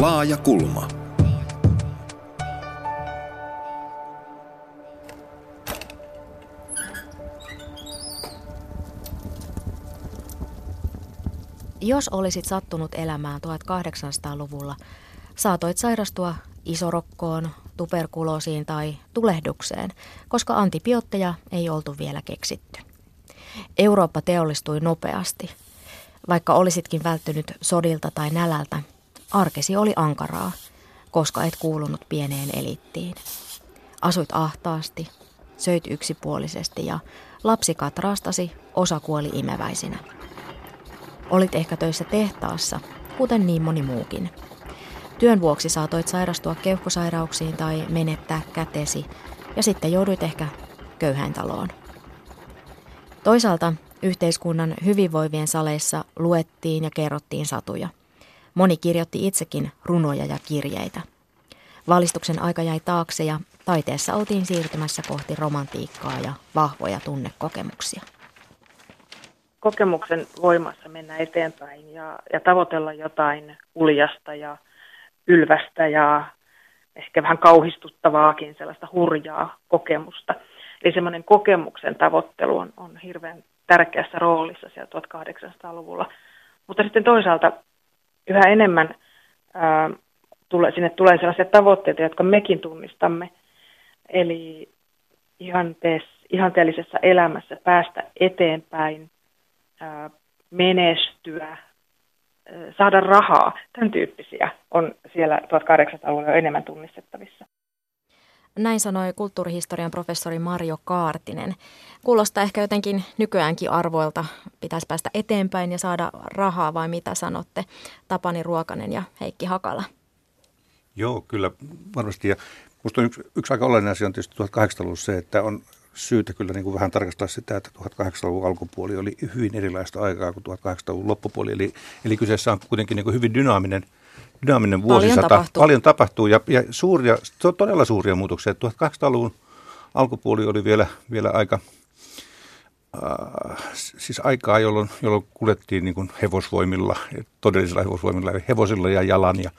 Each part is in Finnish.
Laaja kulma. Jos olisit sattunut elämään 1800-luvulla, saatoit sairastua isorokkoon, tuberkuloosiin tai tulehdukseen, koska antibiootteja ei oltu vielä keksitty. Eurooppa teollistui nopeasti. Vaikka olisitkin välttynyt sodilta tai nälältä, arkesi oli ankaraa, koska et kuulunut pieneen elittiin. Asuit ahtaasti, söit yksipuolisesti ja lapsi katrastasi, osa kuoli imeväisinä. Olit ehkä töissä tehtaassa, kuten niin moni muukin. Työn vuoksi saatoit sairastua keuhkosairauksiin tai menettää kätesi, ja sitten jouduit ehkä köyhäintaloon. Toisaalta yhteiskunnan hyvinvoivien saleissa luettiin ja kerrottiin satuja. Moni kirjoitti itsekin runoja ja kirjeitä. Valistuksen aika jäi taakse ja taiteessa oltiin siirtymässä kohti romantiikkaa ja vahvoja tunnekokemuksia kokemuksen voimassa mennä eteenpäin ja, ja tavoitella jotain uljasta ja ylvästä ja ehkä vähän kauhistuttavaakin sellaista hurjaa kokemusta. Eli semmoinen kokemuksen tavoittelu on, on hirveän tärkeässä roolissa siellä 1800-luvulla. Mutta sitten toisaalta yhä enemmän ää, tule, sinne tulee sellaisia tavoitteita, jotka mekin tunnistamme. Eli ihanteellisessa elämässä päästä eteenpäin, menestyä, saada rahaa. Tämän tyyppisiä on siellä 1800-luvulla jo enemmän tunnistettavissa. Näin sanoi kulttuurihistorian professori Mario Kaartinen. Kuulostaa ehkä jotenkin nykyäänkin arvoilta. Pitäisi päästä eteenpäin ja saada rahaa vai mitä sanotte? Tapani Ruokanen ja Heikki Hakala. Joo, kyllä varmasti. Ja minusta yksi, yksi aika olennainen asia on tietysti 1800-luvulla se, että on syytä kyllä niin kuin vähän tarkastaa sitä, että 1800-luvun alkupuoli oli hyvin erilaista aikaa kuin 1800-luvun loppupuoli. Eli, eli kyseessä on kuitenkin niin kuin hyvin dynaaminen, dynaaminen vuosisata. Paljon tapahtuu. Paljon tapahtuu ja, ja suuria, todella suuria muutoksia. 1800-luvun alkupuoli oli vielä, vielä aika, äh, siis aikaa, jolloin, jolloin kuljettiin niin kuin hevosvoimilla, todellisilla hevosvoimilla, hevosilla ja jalan ja,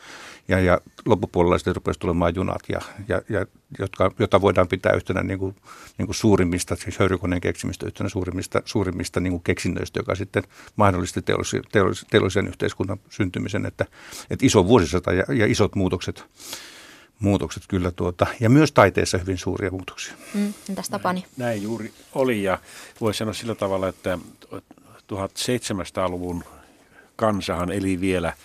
ja, ja loppupuolella sitten rupesi tulemaan junat, ja, ja, ja, jotka, jota voidaan pitää yhtenä niin kuin, niin kuin suurimmista, siis höyrykoneen keksimistä yhtenä suurimmista, suurimmista niin kuin keksinnöistä, joka sitten mahdollisti teollisen, teollisen, teollisen yhteiskunnan syntymisen, että, että iso vuosisata ja, ja isot muutokset, muutokset kyllä tuota, ja myös taiteessa hyvin suuria muutoksia. Mm, entäs Tapani? Näin, näin juuri oli ja voisi sanoa sillä tavalla, että 1700-luvun kansahan eli vielä –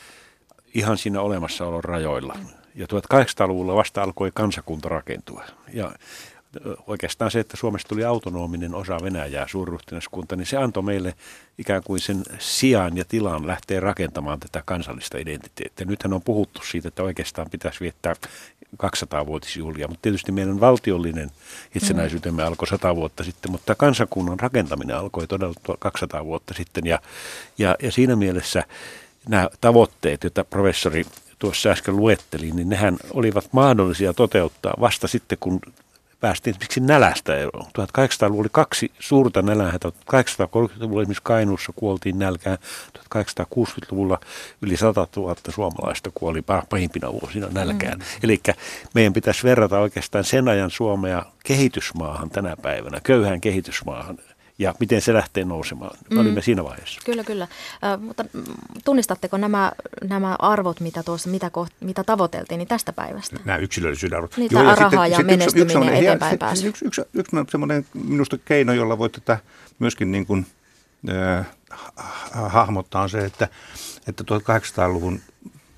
ihan siinä olemassaolon rajoilla. Ja 1800-luvulla vasta alkoi kansakunta rakentua. Ja oikeastaan se, että Suomesta tuli autonominen osa Venäjää, suurruhtinaskunta, niin se antoi meille ikään kuin sen sijaan ja tilan lähteä rakentamaan tätä kansallista identiteettiä. Nythän on puhuttu siitä, että oikeastaan pitäisi viettää 200-vuotisjuhlia, mutta tietysti meidän valtiollinen itsenäisyytemme mm. alkoi 100 vuotta sitten, mutta kansakunnan rakentaminen alkoi todella 200 vuotta sitten ja, ja, ja siinä mielessä nämä tavoitteet, joita professori tuossa äsken luetteli, niin nehän olivat mahdollisia toteuttaa vasta sitten, kun päästiin esimerkiksi nälästä eroon. 1800-luvulla oli kaksi suurta nälänhätä. 1830-luvulla esimerkiksi Kainuussa kuoltiin nälkään. 1860-luvulla yli 100 000 suomalaista kuoli pahimpina vuosina nälkään. Mm. Eli meidän pitäisi verrata oikeastaan sen ajan Suomea kehitysmaahan tänä päivänä, köyhään kehitysmaahan – ja miten se lähtee nousemaan. Me mm. olimme siinä vaiheessa. Kyllä, kyllä. Äh, mutta tunnistatteko nämä, nämä arvot, mitä, tuossa, mitä, koht, mitä tavoiteltiin, niin tästä päivästä? Nämä yksilöllisyyden arvot. Niitä Joo, ja rahaa ja menestyminen yksi, yksi eteenpäin pääsy. Yksi, yksi, yksi, yksi semmoinen minusta keino, jolla voi tätä myöskin niin kuin, äh, hahmottaa on se, että, että 1800-luvun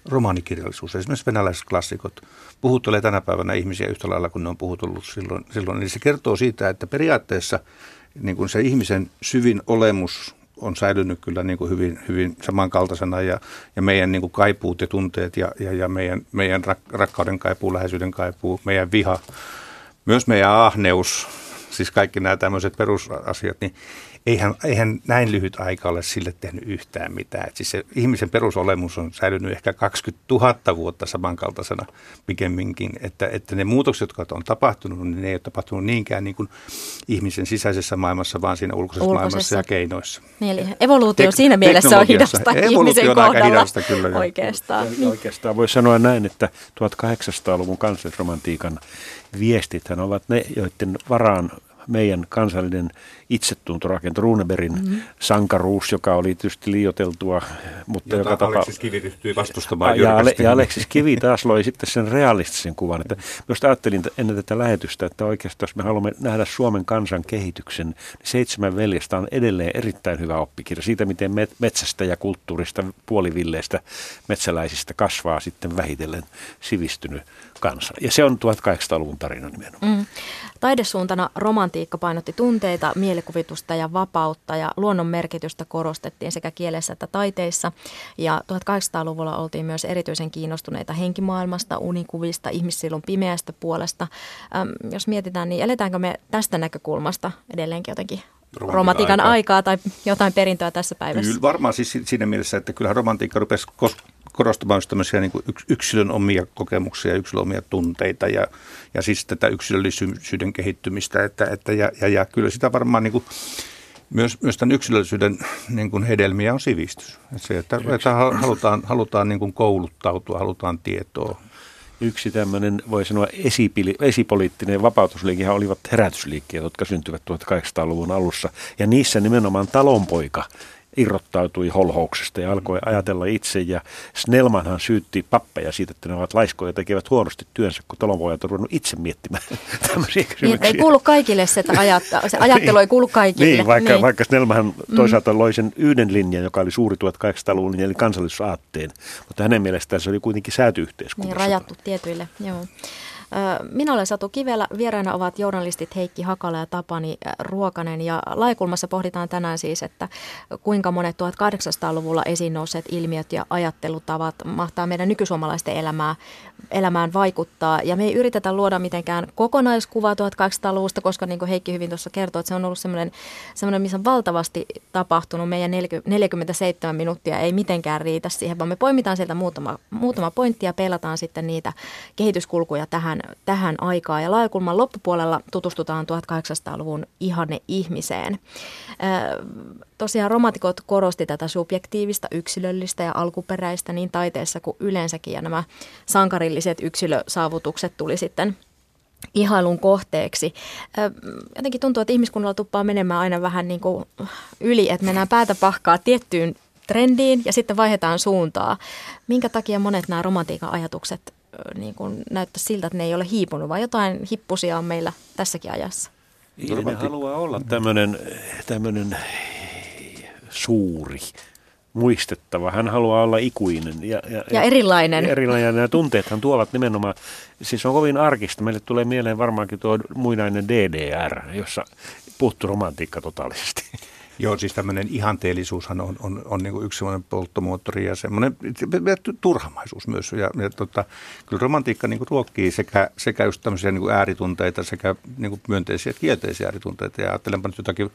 romaanikirjallisuus, esimerkiksi venäläiset klassikot, puhuttelee tänä päivänä ihmisiä yhtä lailla kuin ne on puhutullut silloin. silloin. Eli se kertoo siitä, että periaatteessa – niin kuin se ihmisen syvin olemus on säilynyt kyllä niin kuin hyvin, hyvin samankaltaisena ja, ja meidän niin kuin kaipuut ja tunteet ja, ja, ja meidän, meidän rak, rakkauden kaipuu, läheisyyden kaipuu, meidän viha, myös meidän ahneus, siis kaikki nämä tämmöiset perusasiat, niin eihän, eihän näin lyhyt aika ole sille tehnyt yhtään mitään. Et siis se ihmisen perusolemus on säilynyt ehkä 20 000 vuotta samankaltaisena pikemminkin, että, että ne muutokset, jotka on tapahtunut, niin ne ei ole tapahtunut niinkään niin kuin ihmisen sisäisessä maailmassa, vaan siinä ulkoisessa, ulkoisessa. maailmassa ja keinoissa. Niin, eli evoluutio Tek- siinä mielessä on hidasta ihmisen on aika hidasta kyllä. Oikeastaan. Niin. Oikeastaan voi sanoa näin, että 1800-luvun kansallisromantiikan viestithän ovat ne, joiden varaan meidän kansallinen itsetunto rakentui Runeberin mm-hmm. sankaruus, joka oli tietysti liioteltua. Mutta Jota joka tapa... Aleksis Kivi ryhtyi vastustamaan ja, Ale- ja Aleksis Kivi taas loi sitten sen realistisen kuvan. Että myös ajattelin ennen tätä lähetystä, että oikeastaan jos me haluamme nähdä Suomen kansan kehityksen, niin Seitsemän veljestä on edelleen erittäin hyvä oppikirja siitä, miten metsästä ja kulttuurista, puolivilleistä metsäläisistä kasvaa sitten vähitellen sivistynyt kansa. Ja se on 1800-luvun tarina nimenomaan. Mm. Taidesuuntana romantiikka painotti tunteita, mielikuvitusta ja vapautta ja luonnon merkitystä korostettiin sekä kielessä että taiteissa. Ja 1800-luvulla oltiin myös erityisen kiinnostuneita henkimaailmasta, unikuvista, ihmissilun pimeästä puolesta. Äm, jos mietitään, niin eletäänkö me tästä näkökulmasta edelleenkin jotenkin romantiikan aikaa tai jotain perintöä tässä päivässä? Kyllä varmaan siis siinä mielessä, että kyllähän romantiikka rupesi korostamaan tämmöisiä niin yksilön omia kokemuksia, yksilön omia tunteita ja, ja siis tätä yksilöllisyyden kehittymistä. Että, että ja, ja, ja kyllä sitä varmaan niin kuin, myös, myös tämän yksilöllisyyden niin kuin hedelmiä on sivistys. Että se, että, että halutaan, halutaan niin kuin kouluttautua, halutaan tietoa. Yksi tämmöinen, voi sanoa, esipili, esipoliittinen vapautusliike olivat herätysliikkeet, jotka syntyvät 1800-luvun alussa. Ja niissä nimenomaan talonpoika irrottautui holhouksesta ja alkoi ajatella itse. Ja Snellmanhan syytti pappeja siitä, että ne ovat laiskoja ja tekevät huonosti työnsä, kun talonpojat on ruvennut itse miettimään tämmöisiä Niin, ei kuulu kaikille se, että ajatta, se ajattelu ei kuulu kaikille. Niin, vaikka, niin. vaikka Snellman toisaalta mm. loi sen yhden linjan, joka oli suuri 1800-luvun linja, eli kansallisuusaatteen. Mutta hänen mielestään se oli kuitenkin säätyyhteiskunta. Niin, rajattu tietyille, joo. Minä olen Satu Kivelä, vieraina ovat journalistit Heikki Hakala ja Tapani Ruokanen ja Laikulmassa pohditaan tänään siis, että kuinka monet 1800-luvulla esiin nousseet ilmiöt ja ajattelutavat mahtaa meidän nykysuomalaisten elämää, elämään vaikuttaa. Ja me ei yritetä luoda mitenkään kokonaiskuvaa 1800-luvusta, koska niin kuin Heikki hyvin tuossa kertoo, että se on ollut semmoinen, semmoinen missä on valtavasti tapahtunut. Meidän 47 minuuttia ei mitenkään riitä siihen, vaan me poimitaan sieltä muutama, muutama pointti ja pelataan sitten niitä kehityskulkuja tähän tähän, tähän aikaan. Ja laajakulman loppupuolella tutustutaan 1800-luvun ihanne ihmiseen. Tosiaan romantikot korosti tätä subjektiivista, yksilöllistä ja alkuperäistä niin taiteessa kuin yleensäkin. Ja nämä sankarilliset yksilösaavutukset tuli sitten ihailun kohteeksi. Jotenkin tuntuu, että ihmiskunnalla tuppaa menemään aina vähän niin kuin yli, että mennään päätä pahkaa tiettyyn trendiin ja sitten vaihdetaan suuntaa. Minkä takia monet nämä romantiikan ajatukset niin kuin näyttää siltä, että ne ei ole hiipunut, vaan jotain hippusia on meillä tässäkin ajassa. Ihminen haluaa olla tämmöinen, tämmöinen suuri, muistettava. Hän haluaa olla ikuinen. Ja, ja, ja erilainen. Ja erilainen. Ja tunteethan tuovat nimenomaan, siis on kovin arkista. Meille tulee mieleen varmaankin tuo muinainen DDR, jossa puuttuu romantiikka totaalisesti. Joo, siis tämmöinen ihanteellisuushan on, on, on niin yksi semmoinen polttomoottori ja semmoinen turhamaisuus myös. Ja, ja tota, kyllä romantiikka niin ruokkii sekä, sekä just tämmöisiä niin ääritunteita sekä niin myönteisiä että kielteisiä ääritunteita. Ja ajattelenpa nyt jotakin,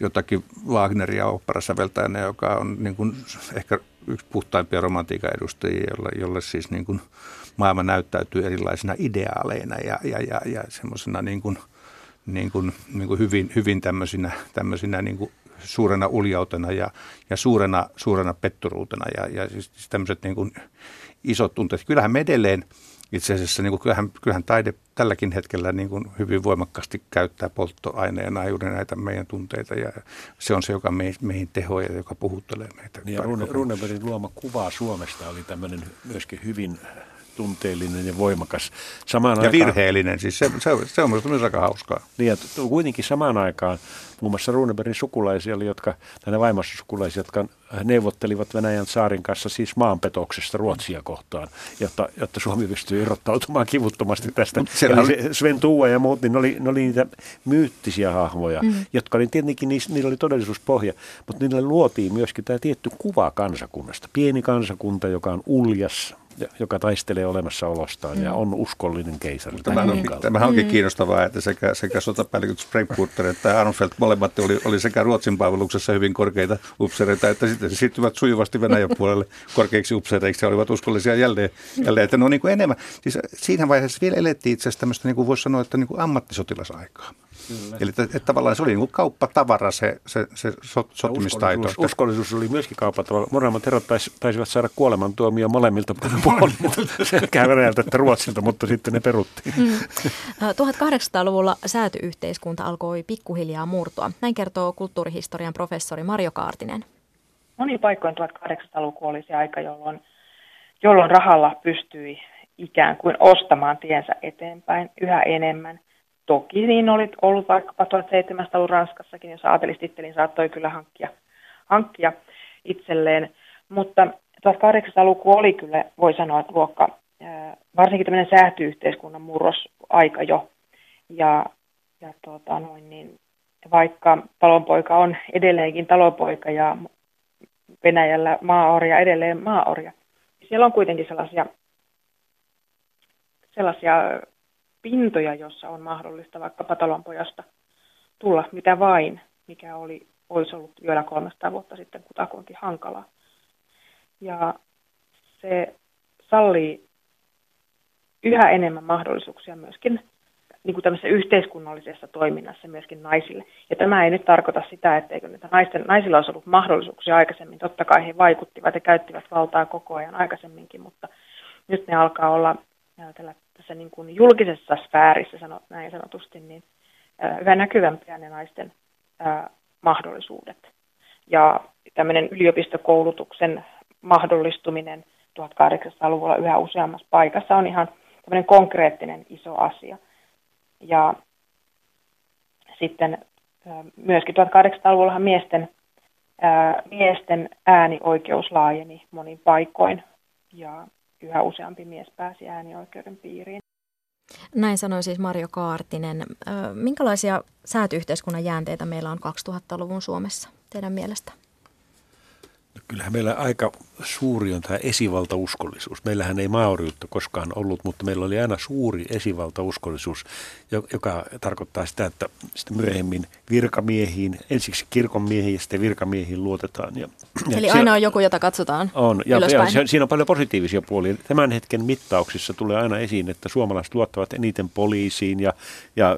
jotakin Wagneria operasäveltäjänä, joka on niin kuin ehkä yksi puhtaimpia romantiikan edustajia, jolle, jolle siis niin kuin maailma näyttäytyy erilaisina ideaaleina ja, ja, ja, ja semmoisena niin kuin – niin kuin, niin kuin hyvin, hyvin tämmöisinä, tämmöisinä niin kuin suurena uljautena ja, ja suurena, suurena petturuutena ja, ja siis tämmöiset niin kuin isot tunteet. Kyllähän me edelleen itse asiassa, niin kuin kyllähän, kyllähän taide tälläkin hetkellä niin kuin hyvin voimakkaasti käyttää polttoaineena juuri näitä meidän tunteita ja se on se, joka me, meihin tehoja ja joka puhuttelee meitä. Niin ja Runebergin luoma kuva Suomesta oli tämmöinen myöskin hyvin tunteellinen ja voimakas. Samaan ja aikaan, virheellinen, siis se, se, se on myös aika hauskaa. Niin, ja kuitenkin samaan aikaan muun muassa Runebergin sukulaisia oli, jotka, tänne vaimossa sukulaisia, jotka neuvottelivat Venäjän saarin kanssa siis maanpetoksesta Ruotsia kohtaan, jotta, jotta Suomi pystyy irrottautumaan kivuttomasti tästä. Eli oli... Sven Tuua ja muut, niin ne oli, ne oli niitä myyttisiä hahmoja, mm. jotka oli tietenkin, niillä oli todellisuuspohja, mutta niille luotiin myöskin tämä tietty kuva kansakunnasta. Pieni kansakunta, joka on uljas, joka taistelee olemassaolostaan mm. ja on uskollinen keisari. Tämä on, tämä onkin mm. kiinnostavaa, että sekä, sekä sotapäälliköt Sprengputter että Arnfeldt molemmat oli, oli sekä Ruotsin palveluksessa hyvin korkeita upseereita, että sitten se siirtyvät sujuvasti Venäjän puolelle korkeiksi upseereiksi ja olivat uskollisia jälleen. jälleen että no niin kuin enemmän. Siis siinä vaiheessa vielä elettiin itse asiassa tämmöistä, niin kuin voisi sanoa, että niin kuin ammattisotilasaikaa. Kyllä. Eli että, että tavallaan se oli niin kauppatavara se, se, se so, sotimistaito. Uskollisuus, uskollisuus oli myöskin kauppatavara. Molemmat herrat tais, taisivat saada kuolemantuomia molemmilta puolilta sekä Venäjältä että Ruotsilta, mutta sitten ne peruttiin. Mm. 1800-luvulla säätyyhteiskunta alkoi pikkuhiljaa murtua. Näin kertoo kulttuurihistorian professori Marjo Kaartinen. Moni paikkoin 1800-luku oli se aika, jolloin, jolloin rahalla pystyi ikään kuin ostamaan tiensä eteenpäin yhä enemmän – Toki niin oli ollut vaikkapa 1700 Ranskassakin, jos aatelistittelin saattoi kyllä hankkia, hankkia itselleen. Mutta 1800-luku oli kyllä, voi sanoa, että luokka, varsinkin tämmöinen säätyyhteiskunnan murrosaika jo. Ja, ja tuota, noin, niin, vaikka talonpoika on edelleenkin talonpoika ja Venäjällä maaorja edelleen maaorja, niin siellä on kuitenkin sellaisia, sellaisia pintoja, jossa on mahdollista vaikka talonpojasta tulla mitä vain, mikä oli, olisi ollut vielä 300 vuotta sitten kutakuinkin hankalaa. Ja se sallii yhä enemmän mahdollisuuksia myöskin niin kuin tämmöisessä yhteiskunnallisessa toiminnassa myöskin naisille. Ja tämä ei nyt tarkoita sitä, etteikö niitä naisten, naisilla olisi ollut mahdollisuuksia aikaisemmin. Totta kai he vaikuttivat ja käyttivät valtaa koko ajan aikaisemminkin, mutta nyt ne alkaa olla tällä tässä niin kuin julkisessa sfäärissä, sanot, näin sanotusti, niin yhä näkyvämpiä ne naisten mahdollisuudet. Ja tämmöinen yliopistokoulutuksen mahdollistuminen 1800-luvulla yhä useammassa paikassa on ihan tämmöinen konkreettinen iso asia. Ja sitten myöskin 1800-luvulla miesten, miesten äänioikeus laajeni monin paikoin. Ja yhä useampi mies pääsi äänioikeuden piiriin. Näin sanoi siis Marjo Kaartinen. Minkälaisia säätyyhteiskunnan jäänteitä meillä on 2000-luvun Suomessa teidän mielestä? kyllähän meillä aika suuri on tämä esivaltauskollisuus. Meillähän ei maoriutta koskaan ollut, mutta meillä oli aina suuri esivaltauskollisuus, joka tarkoittaa sitä, että sitten myöhemmin virkamiehiin, ensiksi kirkon miehiin ja sitten virkamiehiin luotetaan. Ja, ja Eli aina on joku, jota katsotaan On, ja, ja siinä on paljon positiivisia puolia. Tämän hetken mittauksissa tulee aina esiin, että suomalaiset luottavat eniten poliisiin ja, ja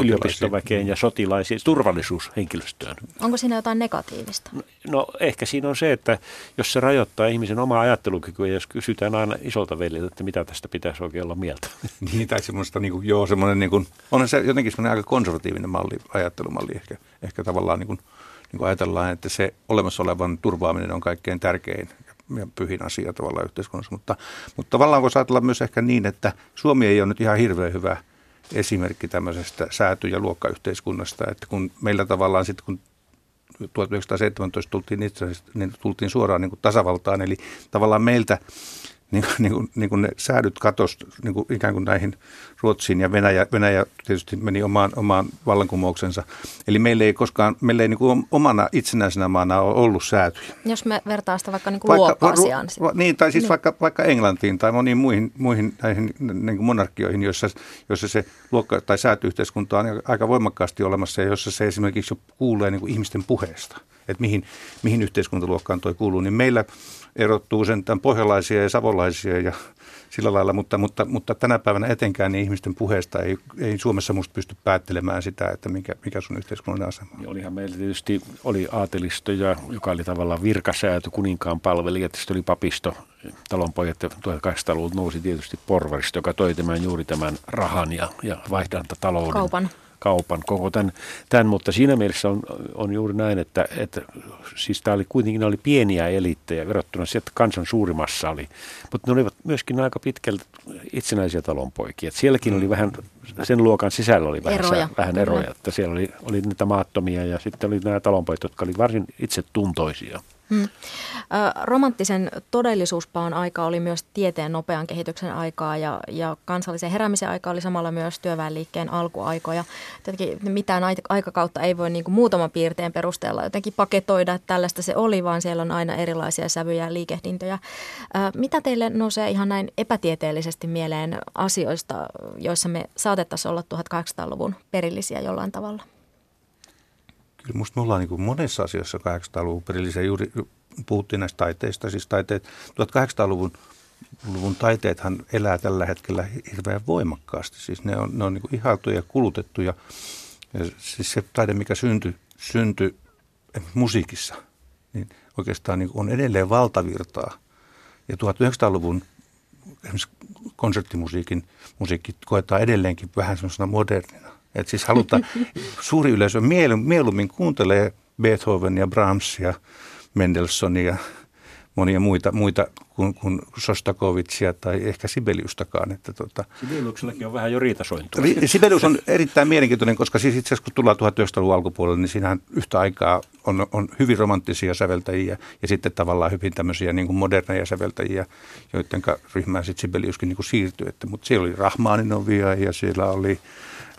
yliopistoväkeen ja sotilaisiin, turvallisuushenkilöstöön. Onko siinä jotain negatiivista? No, no ehkä siinä on se, että jos se rajoittaa ihmisen omaa ajattelukykyä, jos kysytään aina isolta veljeltä, että mitä tästä pitäisi oikein olla mieltä. Niin, tai semmoista, niin kuin, joo, semmoinen, niin kuin, on se jotenkin semmoinen aika konservatiivinen malli, ajattelumalli ehkä, ehkä tavallaan niin kuin, niin kuin ajatellaan, että se olemassa olevan turvaaminen on kaikkein tärkein ja pyhin asia tavallaan yhteiskunnassa, mutta, mutta tavallaan voisi ajatella myös ehkä niin, että Suomi ei ole nyt ihan hirveän hyvä esimerkki tämmöisestä sääty- ja luokkayhteiskunnasta, että kun meillä tavallaan sitten kun 1917 tultiin itse niin tultiin suoraan niin kuin tasavaltaan, eli tavallaan meiltä niin, niin, kuin, niin kuin ne säädyt katosi niin kuin ikään kuin näihin Ruotsiin ja Venäjä, Venäjä tietysti meni omaan, omaan vallankumouksensa. Eli meillä ei koskaan, meillä ei niin kuin omana itsenäisenä maana ole ollut säätyjä. Jos me vertaa sitä vaikka, niin kuin luokka-asiaan. Va, niin, tai siis niin. Vaikka, vaikka Englantiin tai moniin muihin, muihin näihin niin kuin monarkioihin, joissa, joissa se luokka- tai säätyyhteiskunta on aika voimakkaasti olemassa ja jossa se esimerkiksi kuulee niin kuin ihmisten puheesta että mihin, mihin yhteiskuntaluokkaan toi kuuluu, niin meillä erottuu sen tämän pohjalaisia ja savolaisia ja sillä lailla, mutta, mutta, mutta tänä päivänä etenkään niin ihmisten puheesta ei, ei Suomessa musta pysty päättelemään sitä, että mikä, mikä sun yhteiskunnallinen asema on. Olihan meillä tietysti oli aatelisto, joka oli tavallaan virkasäätö, kuninkaan palvelija, tietysti oli papisto, talonpojat ja 1800-luvulta nousi tietysti porvaristo, joka toi tämän juuri tämän rahan ja, ja vaihdantatalouden. Kaupan kaupan, koko tämän, tämän mutta siinä mielessä on, on juuri näin, että, että siis tämä oli kuitenkin oli pieniä elittejä verrattuna siihen, että kansan suurimassa oli, mutta ne olivat myöskin aika pitkälti itsenäisiä talonpoikia. Että sielläkin mm. oli vähän, sen luokan sisällä oli vähän eroja, vähän eroja että siellä oli, oli niitä maattomia ja sitten oli nämä talonpojat, jotka oli varsin itsetuntoisia. Hmm. Romanttisen todellisuuspaon aika oli myös tieteen nopean kehityksen aikaa ja, ja kansallisen heräämisen aika oli samalla myös työväenliikkeen alkuaikoja. Tietenkin mitään aikakautta ei voi niin kuin muutaman piirteen perusteella jotenkin paketoida, että tällaista se oli, vaan siellä on aina erilaisia sävyjä ja liikehdintöjä. Mitä teille nousee ihan näin epätieteellisesti mieleen asioista, joissa me saatettaisiin olla 1800-luvun perillisiä jollain tavalla? Kyllä musta me ollaan niin monessa asiassa 800-luvun perillisiä. Juuri puhuttiin näistä taiteista. Siis taiteet, 1800-luvun luvun taiteethan elää tällä hetkellä hirveän voimakkaasti. Siis ne on, ne on niin ihailtuja ja kulutettuja. Ja siis se taide, mikä syntyi, syntyi musiikissa, niin oikeastaan niin on edelleen valtavirtaa. Ja 1900-luvun esimerkiksi konserttimusiikin musiikki koetaan edelleenkin vähän semmoisena modernina. Että siis halutaan, suuri yleisö mieluummin kuuntelee Beethovenia, Brahmsia, Mendelssonia, monia muita, muita kuin, kuin Sostakovitsia tai ehkä Sibeliustakaan. Että tota, Sibeliuksellakin on vähän jo riitasointua. Sibelius on erittäin mielenkiintoinen, koska siis itse asiassa kun tullaan 1900-luvun alkupuolelle, niin siinähän yhtä aikaa on, on hyvin romanttisia säveltäjiä ja sitten tavallaan hyvin tämmöisiä niin kuin moderneja säveltäjiä, joiden ryhmään sitten Sibeliuskin niin kuin siirtyi. Että, mutta siellä oli Rahmaninovia ja siellä oli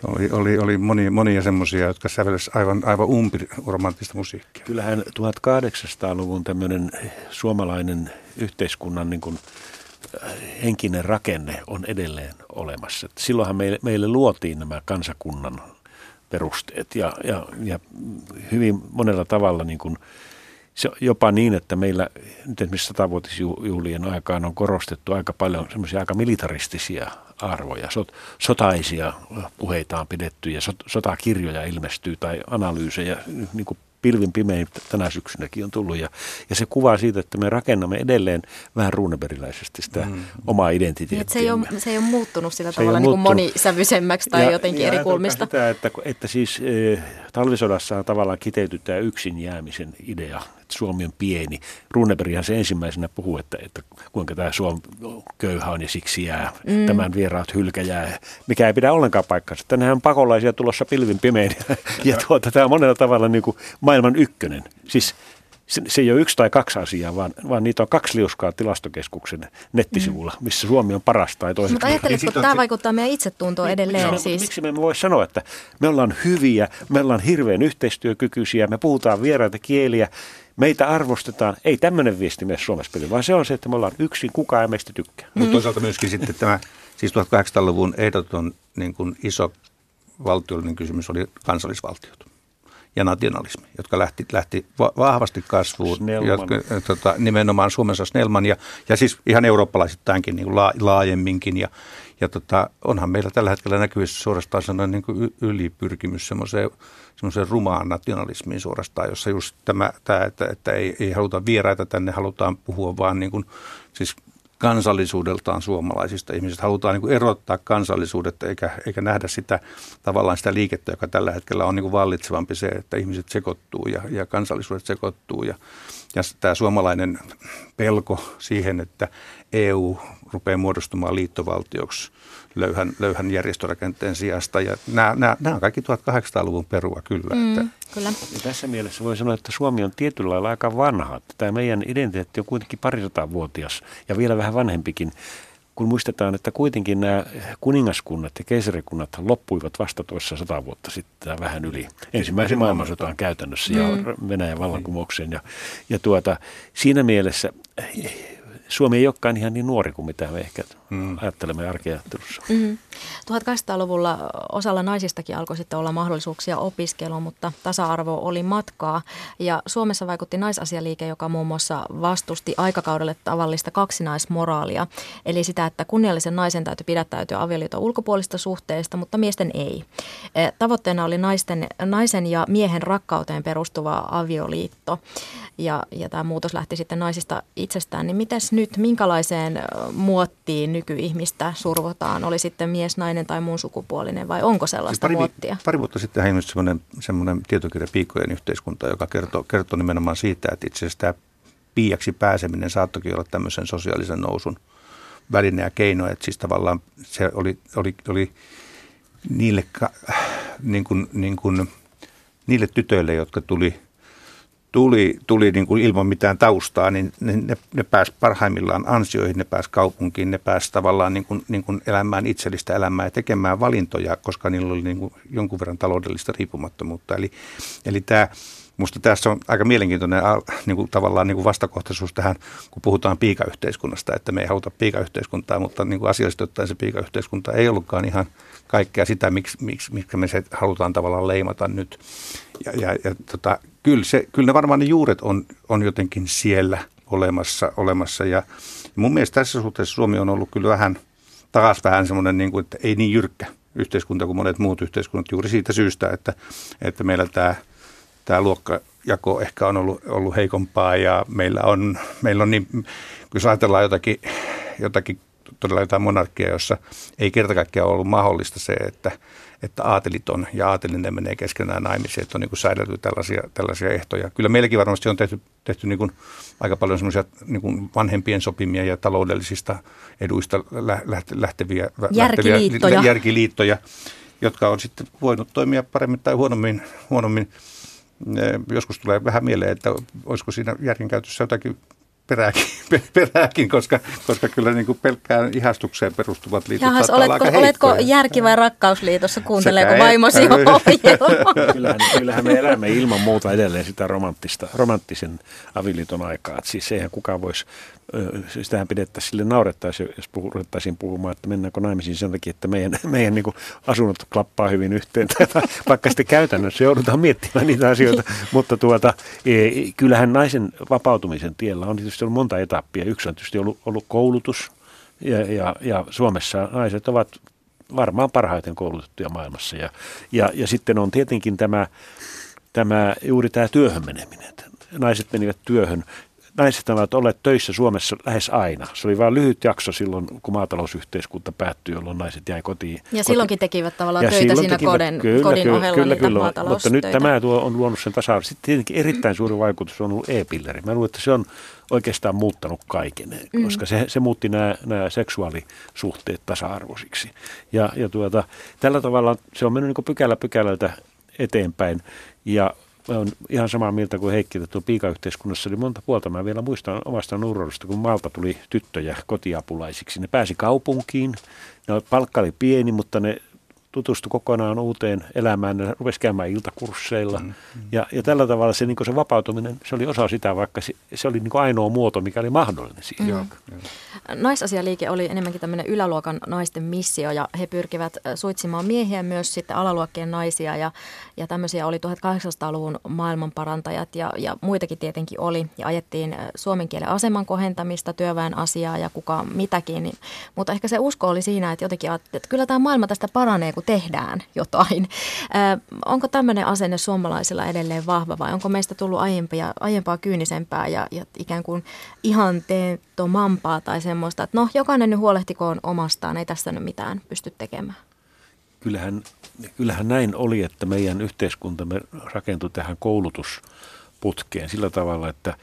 oli, oli, oli monia, monia semmoisia, jotka sävelsivät aivan, aivan umpiromanttista musiikkia. Kyllähän 1800-luvun tämmöinen suomalainen yhteiskunnan niin kuin äh, henkinen rakenne on edelleen olemassa. Silloinhan meille, meille luotiin nämä kansakunnan perusteet ja, ja, ja hyvin monella tavalla niin kuin, se jopa niin, että meillä nyt esimerkiksi satavuotisjuhlien aikaan on korostettu aika paljon semmoisia aika militaristisia arvoja. Sot, sotaisia puheita on pidetty ja sot, sotakirjoja ilmestyy tai analyysejä niin kuin pilvin pimein tänä syksynäkin on tullut. Ja, ja se kuvaa siitä, että me rakennamme edelleen vähän ruuneberiläisesti sitä mm. omaa identiteettiä. Niin, se, ei ole, se ei ole muuttunut sillä se tavalla niin kuin monisävyisemmäksi tai ja, jotenkin ja eri kulmista. Sitä, että, että siis e, talvisodassa on tavallaan kiteytytään yksin jäämisen idea että Suomi on pieni. Runeberghan se ensimmäisenä puhuu, että, että kuinka tämä Suomi köyhä on ja siksi jää. Mm. Tämän vieraat hylkäjää, mikä ei pidä ollenkaan paikkansa. Tänään on pakolaisia tulossa pilvin pimein ja, ja tuota, tämä on monella tavalla niin kuin maailman ykkönen. Siis se, se ei ole yksi tai kaksi asiaa, vaan, vaan niitä on kaksi liuskaa tilastokeskuksen nettisivulla, mm. missä Suomi on paras tai toiseksi. Mutta ajatteletko, että tämä vaikuttaa meidän itsetuntoon niin, edelleen? No, siis. Miksi me emme voi sanoa, että me ollaan hyviä, me ollaan hirveän yhteistyökykyisiä, me puhutaan vieraita kieliä, meitä arvostetaan. Ei tämmöinen viesti mene Suomessa peli, vaan se on se, että me ollaan yksin, kukaan ei meistä tykkää. Mutta toisaalta myöskin sitten tämä, siis 1800-luvun ehdoton niin kuin iso valtiollinen kysymys oli kansallisvaltiot ja nationalismi, jotka lähti, lähti vahvasti kasvuun. Jotka, tota, nimenomaan Suomessa Snellman ja, ja siis ihan eurooppalaisittainkin niin la, laajemminkin. Ja, ja tota, onhan meillä tällä hetkellä näkyvissä suorastaan sellainen niin kuin ylipyrkimys semmoiseen, semmoiseen rumaan nationalismiin suorastaan, jossa just tämä, tämä että, että ei, ei haluta vieraita tänne, halutaan puhua vaan niin kuin, siis kansallisuudeltaan suomalaisista ihmisistä. Halutaan niin kuin erottaa kansallisuudet eikä, eikä nähdä sitä tavallaan sitä liikettä, joka tällä hetkellä on niin kuin vallitsevampi se, että ihmiset sekoittuu ja, ja kansallisuudet sekoittuu. Ja, ja tämä suomalainen pelko siihen, että EU rupeaa muodostumaan liittovaltioksi löyhän, löyhän järjestörakenteen sijasta. Ja nämä, nämä, nämä on kaikki 1800-luvun perua kyllä. Mm, että. kyllä. Ja tässä mielessä voi sanoa, että Suomi on tietyllä lailla aika vanha. Tämä meidän identiteetti on kuitenkin vuotias ja vielä vähän vanhempikin kun muistetaan, että kuitenkin nämä kuningaskunnat ja keisarikunnat loppuivat vasta tuossa sata vuotta sitten vähän yli ensimmäisen maailmansotaan käytännössä ja mm. Venäjän vallankumoukseen. Ja, ja tuota, siinä mielessä Suomi ei olekaan ihan niin nuori kuin mitä me ehkä mm. ajattelemme arkeajattelussa. Mm-hmm. 1800-luvulla osalla naisistakin alkoi sitten olla mahdollisuuksia opiskeluun, mutta tasa-arvo oli matkaa. Ja Suomessa vaikutti naisasialiike, joka muun muassa vastusti aikakaudelle tavallista kaksinaismoraalia. Eli sitä, että kunniallisen naisen täytyy pidättäytyä avioliiton ulkopuolista suhteista, mutta miesten ei. E, tavoitteena oli naisten, naisen ja miehen rakkauteen perustuva avioliitto. Ja, ja tämä muutos lähti sitten naisista itsestään. Niin mitäs nyt, minkälaiseen muottiin nykyihmistä survotaan? Oli sitten mies nainen tai muun sukupuolinen vai onko sellaista siis pari, muottia? Pari vuotta sitten ilmestyi semmoinen, semmoinen tietokirja Piikkojen yhteiskunta, joka kertoo, kertoo nimenomaan siitä, että itse asiassa tämä piiaksi pääseminen saattokin olla tämmöisen sosiaalisen nousun väline ja keino, että siis tavallaan se oli, oli, oli niille, niin kuin, niin kuin, niille tytöille, jotka tuli tuli, tuli niin kuin ilman mitään taustaa, niin ne, ne, ne pääsi parhaimmillaan ansioihin, ne pääsi kaupunkiin, ne pääsi tavallaan niin kuin, niin kuin elämään itsellistä elämää ja tekemään valintoja, koska niillä oli niin kuin jonkun verran taloudellista riippumattomuutta. Eli, eli tämä Minusta tässä on aika mielenkiintoinen niin kuin tavallaan niin kuin vastakohtaisuus tähän, kun puhutaan piikayhteiskunnasta, että me ei haluta piikayhteiskuntaa, mutta niin kuin asiallisesti ottaen se piikayhteiskunta ei ollutkaan ihan kaikkea sitä, miksi, miksi, miksi me se halutaan tavallaan leimata nyt. Ja, ja, ja tota, kyllä, se, kyllä ne varmaan ne juuret on, on jotenkin siellä olemassa. olemassa ja, ja mun mielestä tässä suhteessa Suomi on ollut kyllä vähän taas vähän semmoinen, niin kuin, että ei niin jyrkkä yhteiskunta kuin monet muut yhteiskunnat juuri siitä syystä, että, että meillä tämä – tämä luokkajako ehkä on ollut, ollut heikompaa ja meillä on, meillä on niin, jos ajatellaan jotakin, jotakin todella jotain monarkia, jossa ei kerta kaikkiaan ollut mahdollista se, että, että aateliton ja aatelinen menee keskenään naimisiin, että on niin säädelty tällaisia, tällaisia ehtoja. Kyllä meilläkin varmasti on tehty, tehty niin kuin aika paljon semmoisia niin vanhempien sopimia ja taloudellisista eduista lähteviä järkiliittoja. Lähteviä, järkiliittoja, jotka on sitten voinut toimia paremmin tai huonommin, huonommin joskus tulee vähän mieleen, että olisiko siinä järjenkäytössä jotakin perääkin, perääkin koska, koska kyllä niin kuin pelkkään ihastukseen perustuvat liitot Jahas, oletko, oletko järki- vai rakkausliitossa, kuunteleeko Sekä vaimosi ohjelmaa? kyllähän, kyllähän me elämme ilman muuta edelleen sitä romanttista, romanttisen avioliiton aikaa. Että siis eihän kukaan voisi sitähän pidettäisiin sille naurettaisiin, jos ruvettaisiin puhumaan, että mennäänkö naimisiin sen takia, että meidän, meidän niin asunnot klappaa hyvin yhteen. Vaikka sitten käytännössä joudutaan miettimään niitä asioita. Mutta tuota, e, kyllähän naisen vapautumisen tiellä on tietysti ollut monta etappia. Yksi on tietysti ollut, ollut koulutus. Ja, ja, ja Suomessa naiset ovat varmaan parhaiten koulutettuja maailmassa. Ja, ja, ja sitten on tietenkin tämä, tämä juuri tämä työhön meneminen. Naiset menivät työhön naiset ovat olleet töissä Suomessa lähes aina. Se oli vain lyhyt jakso silloin, kun maatalousyhteiskunta päättyi, jolloin naiset jäi kotiin. Ja koti. silloinkin tekivät tavallaan ja töitä siinä tekivät, kodin, kyllä, kodin kyllä, ohella kyllä, kyllä, Mutta nyt tämä tuo on luonut sen tasa Sitten tietenkin erittäin suuri vaikutus on ollut e-pilleri. Mä luulen, että se on oikeastaan muuttanut kaiken, mm. koska se, se muutti nämä, nämä seksuaalisuhteet tasa-arvoisiksi. Ja, ja tuota, tällä tavalla se on mennyt niin pykälä pykälältä eteenpäin. Ja olen ihan samaa mieltä kuin Heikki, että piikayhteiskunnassa oli monta puolta. Mä vielä muistan omasta nuoruudesta, kun Malta tuli tyttöjä kotiapulaisiksi. Ne pääsi kaupunkiin, ne palkka oli pieni, mutta ne tutustui kokonaan uuteen elämään, ne rupesi käymään iltakursseilla. Mm, mm. Ja, ja tällä tavalla se, niin se vapautuminen, se oli osa sitä, vaikka se, se oli niin ainoa muoto, mikä oli mahdollinen siihen. Mm. Naisasialiike oli enemmänkin tämmöinen yläluokan naisten missio ja he pyrkivät suitsimaan miehiä myös sitten alaluokkien naisia ja, ja tämmöisiä oli 1800-luvun maailmanparantajat ja, ja muitakin tietenkin oli ja ajettiin suomen kielen aseman kohentamista, työväen asiaa ja kuka mitäkin. Niin, mutta ehkä se usko oli siinä, että jotenkin että kyllä tämä maailma tästä paranee, kun tehdään jotain. Ö, onko tämmöinen asenne suomalaisilla edelleen vahva vai onko meistä tullut aiempia, aiempaa kyynisempää ja, ja ikään kuin ihanteettomampaa tai semmoista, että no jokainen nyt huolehtikoon omastaan, ei tässä nyt mitään pysty tekemään? Kyllähän, kyllähän näin oli, että meidän yhteiskuntamme rakentui tähän koulutusputkeen sillä tavalla, että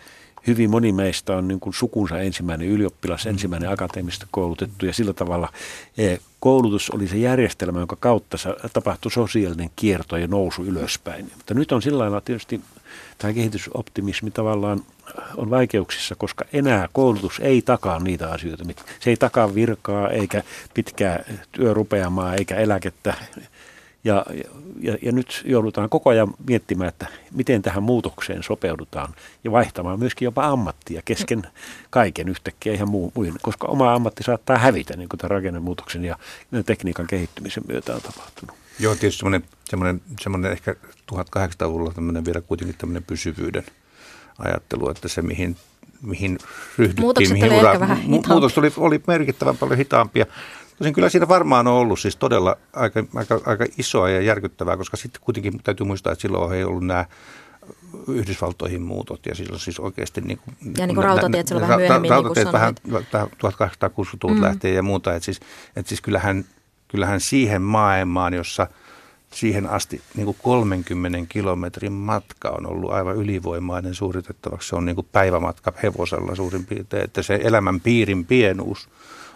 hyvin moni meistä on niin kuin sukunsa ensimmäinen ylioppilas, ensimmäinen akateemista koulutettu ja sillä tavalla eh, koulutus oli se järjestelmä, jonka kautta tapahtui sosiaalinen kierto ja nousu ylöspäin. Mutta nyt on sillä lailla tietysti tämä kehitysoptimismi tavallaan on vaikeuksissa, koska enää koulutus ei takaa niitä asioita. Se ei takaa virkaa eikä pitkää työrupeamaa eikä eläkettä ja, ja, ja nyt joudutaan koko ajan miettimään, että miten tähän muutokseen sopeudutaan ja vaihtamaan myöskin jopa ammattia kesken kaiken yhtäkkiä ihan muu, muihin, koska oma ammatti saattaa hävitä, niin kuin tämän rakennemuutoksen ja tekniikan kehittymisen myötä on tapahtunut. Joo, tietysti semmoinen, semmoinen, semmoinen ehkä 1800-luvulla tämmöinen vielä kuitenkin tämmöinen pysyvyyden ajattelu, että se mihin, mihin ryhdyttiin, Muutokset mihin oli ura, vähän mu- muutos oli, oli merkittävän paljon hitaampia. Tosin kyllä siinä varmaan on ollut siis todella aika, aika, aika isoa ja järkyttävää, koska sitten kuitenkin täytyy muistaa, että silloin ei ollut nämä Yhdysvaltoihin muutot ja silloin siis oikeasti niin kuin, ja niin kuin rautatiet silloin vähän myöhemmin, rautatiet niin vähän 1860-luvulta mm. lähtien ja muuta, että siis, että siis kyllähän, kyllähän siihen maailmaan, jossa siihen asti niin kuin 30 kilometrin matka on ollut aivan ylivoimainen suoritettavaksi. Se on niin kuin päivämatka hevosella suurin piirtein, että se elämän piirin pienuus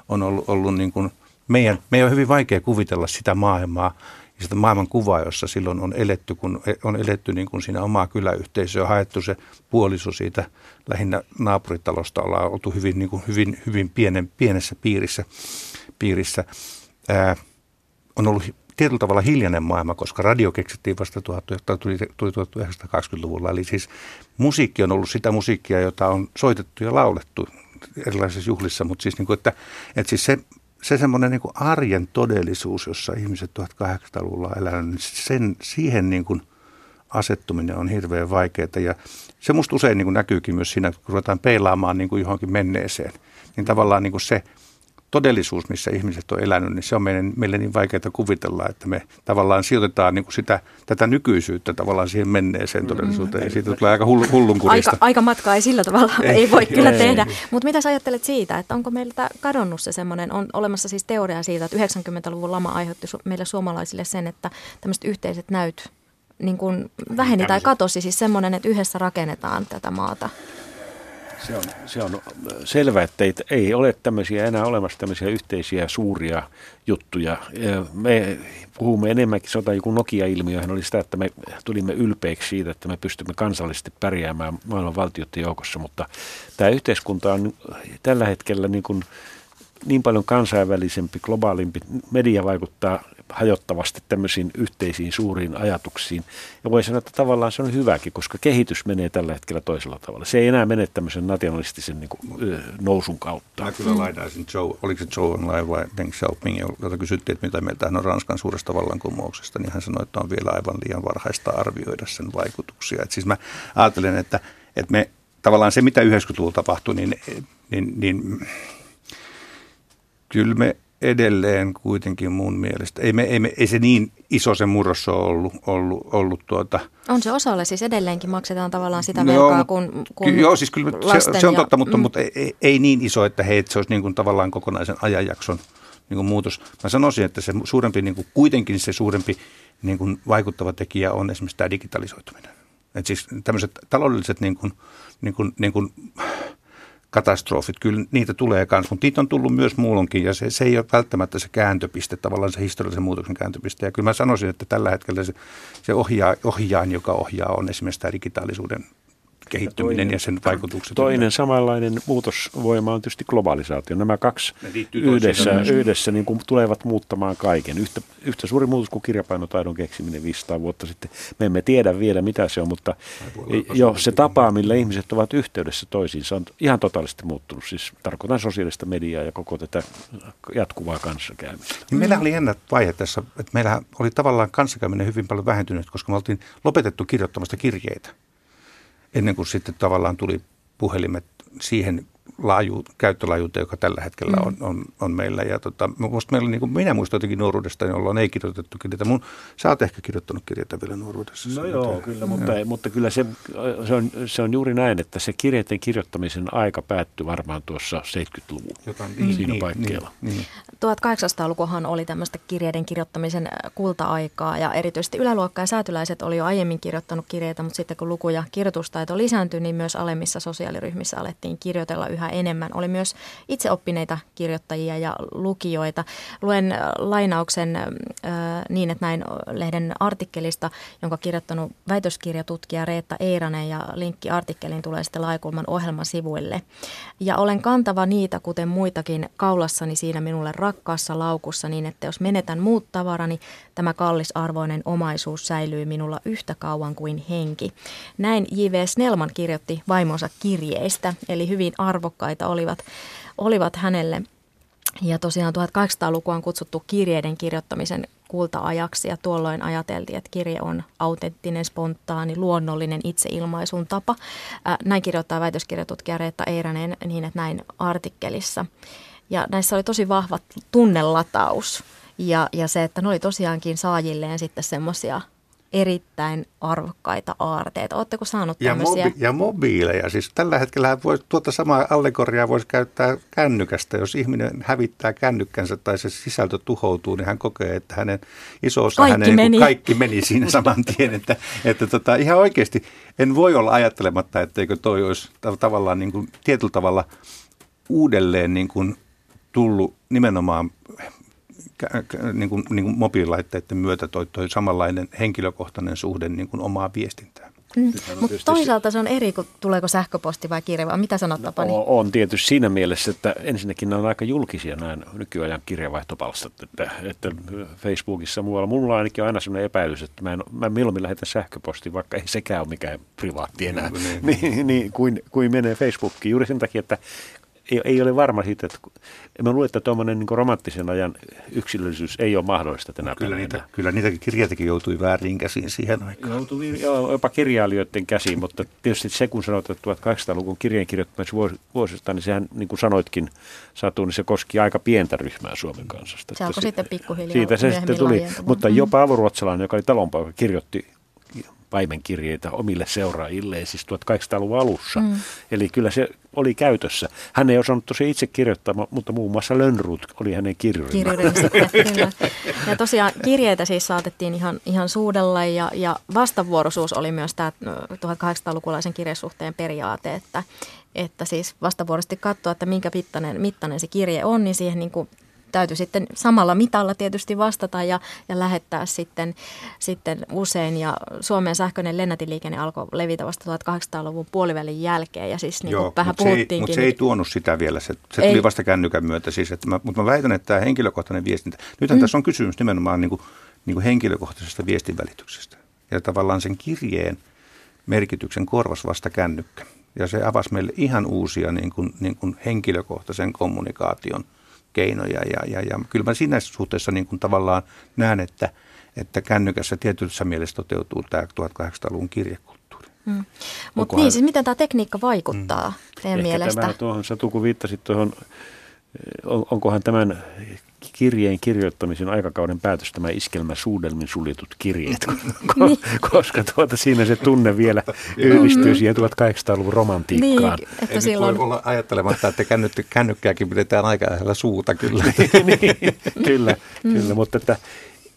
on ollut, ollut niin kuin – meidän, meidän on hyvin vaikea kuvitella sitä maailmaa, sitä maailman kuvaa, jossa silloin on eletty, kun on eletty niin kuin siinä omaa kyläyhteisöä, haettu se puoliso siitä lähinnä naapuritalosta, ollaan oltu hyvin, niin kuin hyvin, hyvin pienen, pienessä piirissä. piirissä. Ää, on ollut tietyllä tavalla hiljainen maailma, koska radio keksittiin vasta 1920-luvulla. Eli siis musiikki on ollut sitä musiikkia, jota on soitettu ja laulettu erilaisissa juhlissa, mutta siis, niin kuin, että, että siis se, se semmoinen niin arjen todellisuus, jossa ihmiset 1800-luvulla on elänyt, niin sen, siihen niin kuin asettuminen on hirveän vaikeaa. Ja se musta usein niin kuin näkyykin myös siinä, kun ruvetaan peilaamaan niin kuin johonkin menneeseen, niin tavallaan niin kuin se – todellisuus, missä ihmiset on elänyt, niin se on meille, meille niin vaikeaa kuvitella, että me tavallaan sijoitetaan niin kuin sitä, tätä nykyisyyttä tavallaan siihen menneeseen mm. todellisuuteen. Ja siitä tulee aika hullu, hullunkurista. Aika, aika matkaa ei sillä tavalla, ei, ei voi kyllä ei, tehdä. Mutta mitä sä ajattelet siitä, että onko meiltä kadonnut se semmoinen, on olemassa siis teoria siitä, että 90-luvun lama aiheutti meille suomalaisille sen, että tämmöiset yhteiset näyt niin kuin väheni tai katosi, siis semmoinen, että yhdessä rakennetaan tätä maata. Se on, se on selvä, että ei, ei ole tämmöisiä enää olemassa tämmöisiä yhteisiä suuria juttuja. Me puhumme enemmänkin, on joku Nokia-ilmiöhän oli sitä, että me tulimme ylpeiksi siitä, että me pystymme kansallisesti pärjäämään maailman valtioiden joukossa, mutta tämä yhteiskunta on tällä hetkellä niin, kuin niin paljon kansainvälisempi, globaalimpi. Media vaikuttaa hajottavasti tämmöisiin yhteisiin suuriin ajatuksiin. Ja voi sanoa, että tavallaan se on hyväkin, koska kehitys menee tällä hetkellä toisella tavalla. Se ei enää mene tämmöisen nationalistisen niin kuin, nousun kautta. Mä kyllä lainaisin Joe, oliko se Joe Online vai Deng Xiaoping, jolta kysyttiin, että mitä mieltä hän on Ranskan suuresta vallankumouksesta, niin hän sanoi, että on vielä aivan liian varhaista arvioida sen vaikutuksia. Et siis mä ajattelen, että, että me tavallaan se, mitä 90-luvulla tapahtui, niin, niin, niin kyllä me edelleen kuitenkin mun mielestä. Ei, me, ei, me, ei se niin iso se murros ole ollut. ollut, ollut tuota. On se osalle, siis edelleenkin maksetaan tavallaan sitä no, velkaa kuin, kuin Joo, siis kyllä se, se on totta, ja, mutta, mm. mutta ei, ei, niin iso, että hei, että se olisi niin kuin tavallaan kokonaisen ajanjakson niin kuin muutos. Mä sanoisin, että se suurempi, niin kuin, kuitenkin se suurempi niin kuin vaikuttava tekijä on esimerkiksi tämä digitalisoituminen. Et siis tämmöiset taloudelliset niin kuin, niin kuin, niin kuin, katastrofit, kyllä niitä tulee kanssa, mutta niitä on tullut myös muullonkin ja se, se ei ole välttämättä se kääntöpiste, tavallaan se historiallisen muutoksen kääntöpiste. Ja kyllä mä sanoisin, että tällä hetkellä se, se ohjaa, ohjaan, joka ohjaa, on esimerkiksi tämä digitaalisuuden kehittyminen ja, toinen, ja sen vaikutukset. Toinen samanlainen muutosvoima on tietysti globalisaatio. Nämä kaksi yhdessä, yhdessä niin kuin tulevat muuttamaan kaiken. Yhtä, yhtä suuri muutos kuin kirjapainotaidon keksiminen 500 vuotta sitten. Me emme tiedä vielä mitä se on, mutta jo se tapa, millä ihmiset ovat yhteydessä toisiinsa on ihan totaalisesti muuttunut. Siis tarkoitan sosiaalista mediaa ja koko tätä jatkuvaa kanssakäymistä. Niin meillä oli jännä vaihe tässä, että meillä oli tavallaan kanssakäyminen hyvin paljon vähentynyt, koska me oltiin lopetettu kirjoittamasta kirjeitä ennen kuin sitten tavallaan tuli puhelimet siihen laaju, käyttölaajuuteen, joka tällä hetkellä on, mm. on, on meillä. Ja tota, meillä, niin kuin minä muistan jotenkin nuoruudesta, jolloin ei kirjoitettu kirjeitä. Mun, sä oot ehkä kirjoittanut kirjeitä vielä nuoruudessa. No joo, mitä, kyllä, mutta, mutta kyllä se, se, on, se on juuri näin, että se kirjeiden kirjoittamisen aika päättyi varmaan tuossa 70-luvun Jotain, niin, siinä niin, paikkeilla. Niin, niin. 1800-lukuhan oli tämmöistä kirjeiden kirjoittamisen kulta-aikaa ja erityisesti yläluokka ja säätyläiset oli jo aiemmin kirjoittanut kirjeitä, mutta sitten kun luku- ja kirjoitustaito lisääntyi, niin myös alemmissa sosiaaliryhmissä alettiin kirjoitella yhä enemmän. Oli myös itseoppineita kirjoittajia ja lukijoita. Luen äh, lainauksen äh, niin, että näin lehden artikkelista, jonka kirjoittanut väitöskirjatutkija Reetta Eiranen ja linkki artikkelin tulee sitten Laikulman ohjelmasivuille. Ja olen kantava niitä, kuten muitakin, kaulassani siinä minulle rakkaassa laukussa niin, että jos menetän muut tavarani, tämä kallisarvoinen omaisuus säilyy minulla yhtä kauan kuin henki. Näin J.V. Snellman kirjoitti vaimonsa kirjeistä, eli hyvin arvokkaita olivat, olivat hänelle. Ja tosiaan 1800-lukua on kutsuttu kirjeiden kirjoittamisen kulta-ajaksi ja tuolloin ajateltiin, että kirje on autenttinen, spontaani, luonnollinen itseilmaisun tapa. Näin kirjoittaa väitöskirjatutkija Reetta Eiranen niin, että näin artikkelissa. Ja näissä oli tosi vahva tunnelataus ja, ja se, että ne oli tosiaankin saajilleen sitten semmoisia erittäin arvokkaita aarteita. Oletteko saanut ja tämmöisiä? Mobi- ja mobiileja. Siis tällä hetkellä voi, tuota samaa allegoriaa voisi käyttää kännykästä. Jos ihminen hävittää kännykkänsä tai se sisältö tuhoutuu, niin hän kokee, että hänen iso osa kaikki hänen meni. kaikki meni siinä saman tien. Että, että tota, ihan oikeasti en voi olla ajattelematta, etteikö toi olisi tavallaan niin kuin, tietyllä tavalla uudelleen niin kuin tullut nimenomaan niin kuin, niin kuin mobiililaitteiden myötä toi, toi samanlainen henkilökohtainen suhde niin kuin omaa viestintään. Mm. Mutta toisaalta se on eri, kun tuleeko sähköposti vai kirje, vai mitä sanot Tapani? No, on tietysti siinä mielessä, että ensinnäkin nämä on aika julkisia nämä nykyajan kirjavaihtopalstat, että, että Facebookissa muualla. Mulla ainakin on aina sellainen epäilys, että mä, en, mä milloin lähetän sähköpostia, vaikka ei sekään ole mikään privaatti enää, niin, niin, niin, niin kuin, kuin menee Facebookiin. Juuri sen takia, että ei, ei ole varma siitä, että mä luulen, että tuommoinen niin romanttisen ajan yksilöllisyys ei ole mahdollista tänä kyllä Niitä, kyllä niitäkin kirjatakin joutui väärin käsiin siihen aikaan. Joutui joo, jopa kirjailijoiden käsiin, mutta tietysti se kun sanoit, että 1800-luvun kirjeen kirjoittamassa vuosista, niin sehän niin kuin sanoitkin Satu, niin se koski aika pientä ryhmää Suomen kansasta. Se alkoi sitten pikkuhiljaa Siitä se sitten tuli, mutta jopa avoruotsalainen, joka oli talonpoika, kirjoitti paimenkirjeitä omille seuraajilleen, siis 1800-luvun alussa. Mm. Eli kyllä se oli käytössä. Hän ei osannut tosi itse kirjoittaa, mutta muun muassa Lönnrut oli hänen kirjoittamaan. kyllä. Ja tosiaan kirjeitä siis saatettiin ihan, ihan suudella ja, ja vastavuoroisuus oli myös tämä 1800-lukulaisen kirjesuhteen periaate, että, että siis vastavuoroisesti katsoa, että minkä mittainen, mittainen se kirje on, niin siihen niin kuin täytyy sitten samalla mitalla tietysti vastata ja, ja lähettää sitten, sitten usein. Ja Suomen sähköinen lennätiliikenne alkoi levitä vasta 1800-luvun puolivälin jälkeen ja siis niin Joo, vähän mutta puhuttiinkin. Se ei, mutta se ei tuonut sitä vielä, se, se tuli vasta kännykän myötä. Siis, että mä, mutta mä väitän, että tämä henkilökohtainen viestintä, nythän mm. tässä on kysymys nimenomaan niin kuin, niin kuin henkilökohtaisesta viestinvälityksestä. Ja tavallaan sen kirjeen merkityksen korvas vasta kännykkä. Ja se avasi meille ihan uusia niin kuin, niin kuin henkilökohtaisen kommunikaation – keinoja. Ja, ja, ja kyllä mä siinä suhteessa niin kuin tavallaan näen, että, että kännykässä tietyssä mielessä toteutuu tämä 1800-luvun kirjekulttuuri. Hmm. Mutta niin, siis miten tämä tekniikka vaikuttaa hmm. teidän Ehkä mielestä? Tämä tuohon, Satu, kun viittasit tuohon, on, onkohan tämän kirjeen kirjoittamisen aikakauden päätös tämä iskelmä suudelmin suljetut kirjeet, niin. koska tuota, siinä se tunne vielä yhdistyy siihen 1800-luvun romantiikkaan. Niin, että Ei silloin... voi olla ajattelematta, että kännytty, kännykkääkin pidetään aika lähellä suuta kyllä. niin, kyllä, mm. kyllä, mutta että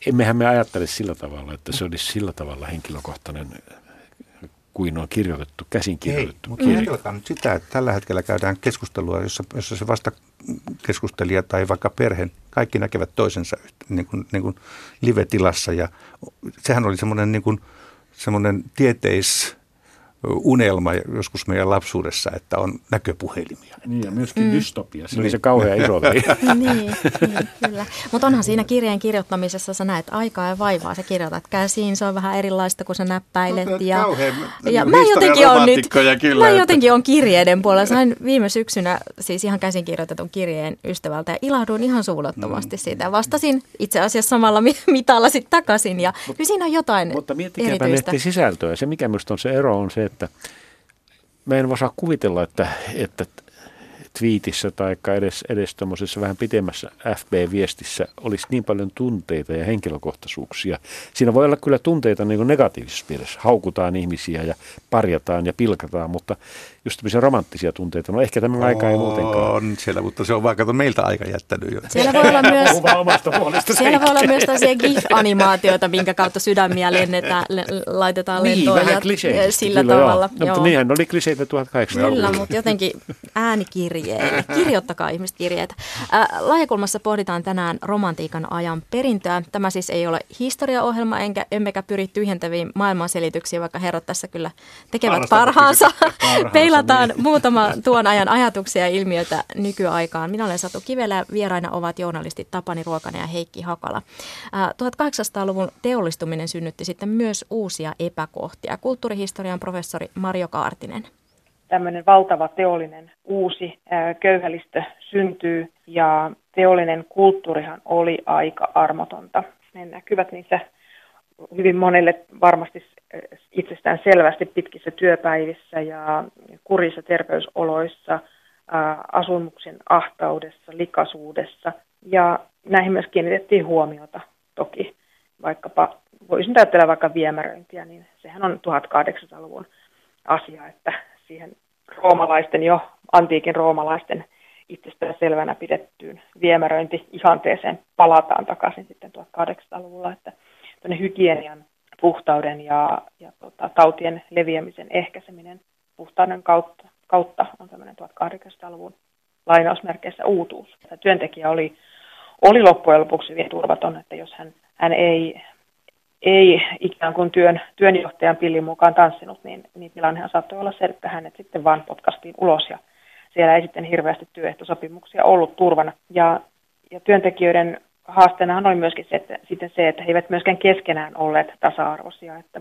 emmehän me ajattele sillä tavalla, että se olisi sillä tavalla henkilökohtainen kuin on kirjoitettu, käsin kirjoitettu. Ei, mutta ajatelkaa nyt sitä, että tällä hetkellä käydään keskustelua, jossa, jossa se vasta keskustelija tai vaikka perhe, kaikki näkevät toisensa niin kuin, niin kuin live-tilassa. Ja sehän oli semmoinen, niin kuin, semmoinen tieteis unelma joskus meidän lapsuudessa, että on näköpuhelimia. Niin ja myöskin mm. dystopia, se niin. oli se kauhean iso niin, niin, kyllä. Mutta onhan siinä kirjeen kirjoittamisessa, sä näet aikaa ja vaivaa, sä kirjoitat käsiin, se on vähän erilaista, kun sä näppäilet. No, ja, kauhean, ja mä jotenkin on nyt, kyllä, mä jotenkin on kirjeiden puolella. Sain viime syksynä siis ihan käsin kirjoitetun kirjeen ystävältä ja ilahduin ihan suunnattomasti mm. siitä. Vastasin itse asiassa samalla mitalla sitten takaisin ja Mut, kyllä siinä on jotain Mutta miettikääpä sisältöä. Se mikä minusta on se ero on se, että mä en osaa kuvitella, että, että twiitissä tai edes, edes vähän pitemmässä FB-viestissä olisi niin paljon tunteita ja henkilökohtaisuuksia. Siinä voi olla kyllä tunteita niin negatiivisessa mielessä. Haukutaan ihmisiä ja parjataan ja pilkataan, mutta just tämmöisiä romanttisia tunteita. No ehkä tämän aika ei muutenkaan. On siellä, mutta se on vaikka meiltä aika jättänyt jo. Siellä voi olla myös, siellä voi olla myös tällaisia GIF-animaatioita, minkä kautta sydämiä lennetään, le, laitetaan niin, lentoon ja sillä kyllä, tavalla. Joo. No, mutta niinhän oli kliseitä 1800 Kyllä, mutta jotenkin äänikirjeet. Kirjoittakaa ihmiset kirjeitä. Äh, Lahjakulmassa pohditaan tänään romantiikan ajan perintöä. Tämä siis ei ole historiaohjelma, enkä, emmekä pyri tyhjentäviin maailmanselityksiin, vaikka herrat tässä kyllä tekevät parhaansa. parhaansa Peilataan niin. muutama tuon ajan ajatuksia ja ilmiöitä nykyaikaan. Minä olen Satu Kivelä, vieraina ovat journalistit Tapani Ruokanen ja Heikki Hakala. 1800-luvun teollistuminen synnytti sitten myös uusia epäkohtia. Kulttuurihistorian professori Marjo Kaartinen. Tämmöinen valtava teollinen uusi köyhälistö syntyy ja teollinen kulttuurihan oli aika armotonta. Ne näkyvät niissä hyvin monelle varmasti itsestään selvästi pitkissä työpäivissä ja kurissa terveysoloissa, asumuksen ahtaudessa, likaisuudessa. Ja näihin myös kiinnitettiin huomiota toki. Vaikkapa, voisin ajatella vaikka viemäröintiä, niin sehän on 1800-luvun asia, että siihen roomalaisten jo, antiikin roomalaisten itsestään selvänä pidettyyn viemäröinti-ihanteeseen palataan takaisin sitten 1800-luvulla, että hygienian puhtauden ja, ja tota, tautien leviämisen ehkäiseminen puhtauden kautta, kautta on tämmöinen 1800-luvun lainausmerkeissä uutuus. Tämä työntekijä oli, oli loppujen lopuksi hyvin turvaton, että jos hän, hän ei, ei ikään kuin työn, työnjohtajan pillin mukaan tanssinut, niin, niin tilannehan saattoi olla se, että hänet sitten vaan potkastiin ulos ja siellä ei sitten hirveästi työehtosopimuksia ollut turvana. Ja, ja työntekijöiden haasteenahan oli myöskin se, että, sitten se, että he eivät myöskään keskenään olleet tasa-arvoisia, että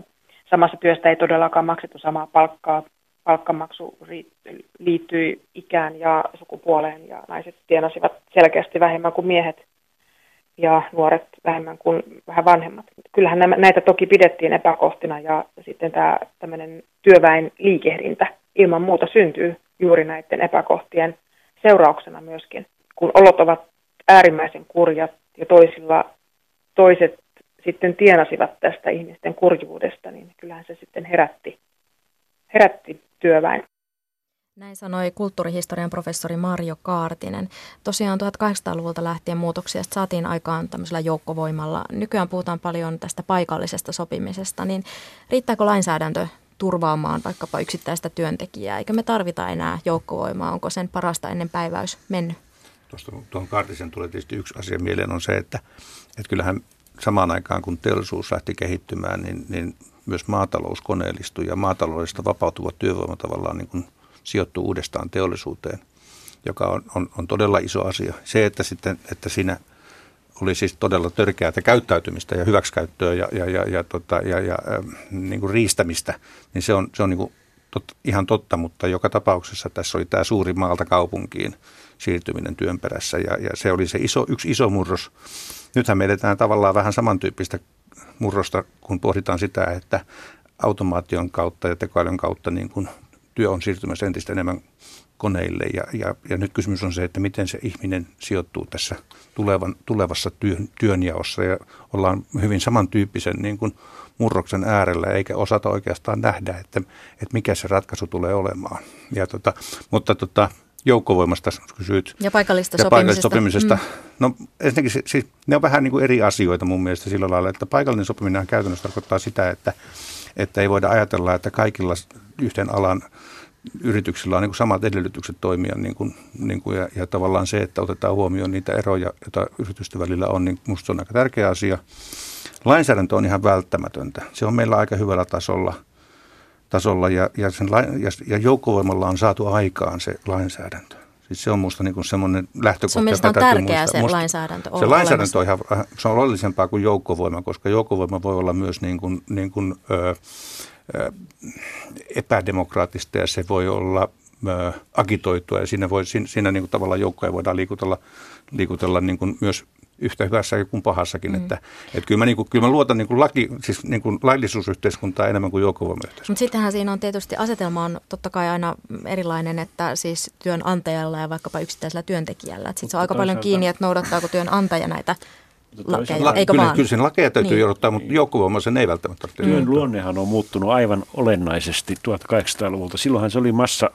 samassa työstä ei todellakaan maksettu samaa palkkaa. Palkkamaksu liittyi ikään ja sukupuoleen ja naiset tienasivat selkeästi vähemmän kuin miehet ja nuoret vähemmän kuin vähän vanhemmat. Kyllähän nämä, näitä toki pidettiin epäkohtina ja sitten tämä tämmöinen työväen liikehdintä ilman muuta syntyy juuri näiden epäkohtien seurauksena myöskin. Kun olot ovat äärimmäisen kurjat ja toisilla toiset sitten tienasivat tästä ihmisten kurjuudesta, niin kyllähän se sitten herätti, herätti työväen. Näin sanoi kulttuurihistorian professori Marjo Kaartinen. Tosiaan 1800-luvulta lähtien muutoksia saatiin aikaan tämmöisellä joukkovoimalla. Nykyään puhutaan paljon tästä paikallisesta sopimisesta, niin riittääkö lainsäädäntö turvaamaan vaikkapa yksittäistä työntekijää? Eikö me tarvita enää joukkovoimaa? Onko sen parasta ennen päiväys mennyt? Tuosta tuohon Kaartisen tulee tietysti yksi asia mieleen on se, että, että kyllähän samaan aikaan kun teollisuus lähti kehittymään, niin, niin myös maatalous koneellistui ja maataloudesta vapautuva työvoima tavallaan niin kuin sijoittuu uudestaan teollisuuteen, joka on, on, on todella iso asia. Se, että, sitten, että siinä oli siis todella törkeää käyttäytymistä ja hyväksikäyttöä ja, ja, ja, ja, tota, ja, ja äh, niin kuin riistämistä, niin se on, se on niin kuin tot, ihan totta, mutta joka tapauksessa tässä oli tämä suuri maalta kaupunkiin siirtyminen työn perässä ja, ja se oli se iso, yksi iso murros. Nythän me edetään tavallaan vähän samantyyppistä murrosta, kun pohditaan sitä, että automaation kautta ja tekoälyn kautta niin kuin työ on siirtymässä entistä enemmän koneille. Ja, ja, ja nyt kysymys on se, että miten se ihminen sijoittuu tässä tulevan, tulevassa työn, työnjaossa. Ja ollaan hyvin samantyyppisen niin kuin murroksen äärellä, eikä osata oikeastaan nähdä, että, että mikä se ratkaisu tulee olemaan. Ja tota, mutta tota, joukkovoimasta kysyit. Ja paikallista ja sopimisesta. sopimisesta. Mm. No ensinnäkin siis, ne on vähän niin kuin eri asioita mun mielestä sillä lailla, että paikallinen sopiminen käytännössä tarkoittaa sitä, että, että ei voida ajatella, että kaikilla yhden alan yrityksillä on niin kuin samat edellytykset toimia niin kuin, niin kuin ja, ja tavallaan se, että otetaan huomioon niitä eroja, joita yritysten välillä on, niin minusta se on aika tärkeä asia. Lainsäädäntö on ihan välttämätöntä. Se on meillä aika hyvällä tasolla, tasolla ja, ja, sen, ja, ja joukkovoimalla on saatu aikaan se lainsäädäntö. Siis se on minusta niin semmoinen lähtökohta. Se on tärkeää se musta, lainsäädäntö. Se lainsäädäntö on, ihan, se on oleellisempaa kuin joukkovoima, koska joukkovoima voi olla myös niin kuin, niin kuin, ö, epädemokraattista ja se voi olla agitoitua ja siinä, voi, siinä, siinä niin kuin tavallaan joukkoja voidaan liikutella, liikutella niin kuin myös yhtä hyvässä kuin pahassakin. Mm. Että, että kyllä, mä, niin kuin, kyllä mä luotan niin kuin laki, siis niin kuin laillisuusyhteiskuntaa enemmän kuin joukkovoimayhteiskuntaa. Mutta sittenhän siinä on tietysti asetelma on totta kai aina erilainen, että siis työnantajalla ja vaikkapa yksittäisellä työntekijällä. Sitten se on aika paljon kiinni, että noudattaako työnantaja näitä lakeja, La, eikö kyllä, vaan? Kyllä sen lakeja täytyy niin. odottaa, mutta joukkovoima sen ei välttämättä tarvitse. Työn luonnehan on muuttunut aivan olennaisesti 1800-luvulta. Silloinhan se oli massa,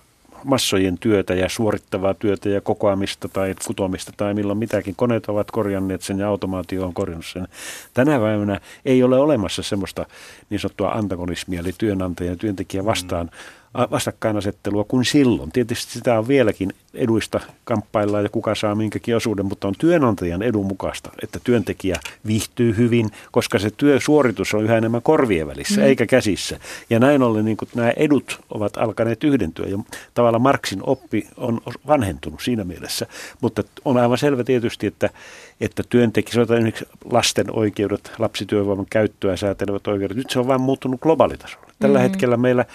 massojen työtä ja suorittavaa työtä ja kokoamista tai kutomista tai milloin mitäkin. Koneet ovat korjanneet sen ja automaatio on korjannut sen. Tänä päivänä ei ole olemassa semmoista niin sanottua antagonismia, eli työnantaja ja työntekijä vastaan. Mm vastakkainasettelua kuin silloin. Tietysti sitä on vieläkin eduista kamppaillaan ja kuka saa minkäkin osuuden, mutta on työnantajan edun mukaista, että työntekijä viihtyy hyvin, koska se työsuoritus on yhä enemmän korvien välissä mm. eikä käsissä. Ja näin ollen niin nämä edut ovat alkaneet yhdentyä ja tavallaan Marksin oppi on vanhentunut siinä mielessä. Mutta on aivan selvä tietysti, että, että työntekijät, esimerkiksi lasten oikeudet, lapsityövoiman käyttöä säätelevät oikeudet, nyt se on vain muuttunut globaalitasolla. Tällä mm-hmm. hetkellä meillä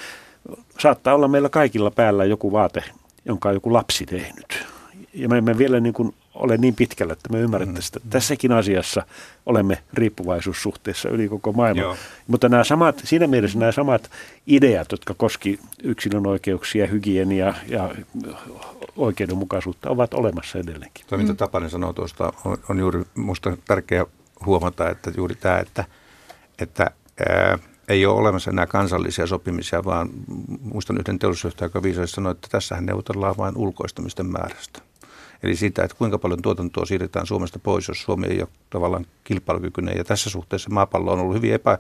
saattaa olla meillä kaikilla päällä joku vaate, jonka on joku lapsi tehnyt. Ja me emme vielä niin kuin ole niin pitkällä, että me ymmärrämme sitä. Mm. Tässäkin asiassa olemme riippuvaisuussuhteessa yli koko maailman. Joo. Mutta nämä samat, siinä mielessä nämä samat ideat, jotka koski yksilön oikeuksia, hygienia ja oikeudenmukaisuutta, ovat olemassa edelleenkin. Tuo, mitä mm. Tapanen sanoo tuosta, on, on juuri minusta tärkeää huomata, että juuri tämä, että, että ää, ei ole olemassa enää kansallisia sopimisia, vaan muistan yhden teollisuusjohtaja, joka viisaisesti sanoi, että tässähän neuvotellaan vain ulkoistamisten määrästä. Eli siitä, että kuinka paljon tuotantoa siirretään Suomesta pois, jos Suomi ei ole tavallaan kilpailukykyinen. Ja tässä suhteessa maapallo on ollut hyvin epä,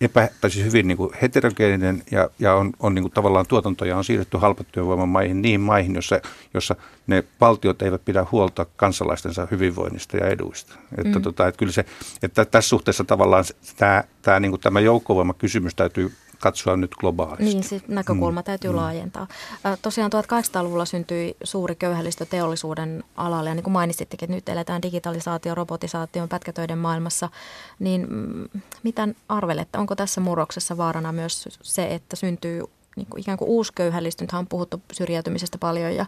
epä, tai siis hyvin niin kuin heterogeeninen ja, ja on, on niin kuin tavallaan tuotantoja on siirretty halpatyövoiman maihin, niin maihin, jossa, jossa ne valtiot eivät pidä huolta kansalaistensa hyvinvoinnista ja eduista. Että, mm. tota, että kyllä se, että tässä suhteessa tavallaan tämä, tämä, niin kuin tämä joukkovoimakysymys täytyy katsoa nyt globaalisti. Niin, se näkökulma mm. täytyy mm. laajentaa. Tosiaan 1800-luvulla syntyi suuri köyhällistö teollisuuden alalle, ja niin kuin mainitsittekin, että nyt eletään digitalisaatio, robotisaation, pätkätöiden maailmassa, niin mm, mitä arvelette, onko tässä murroksessa vaarana myös se, että syntyy niin kuin ikään kuin uusi köyhällistö, nythän on puhuttu syrjäytymisestä paljon ja,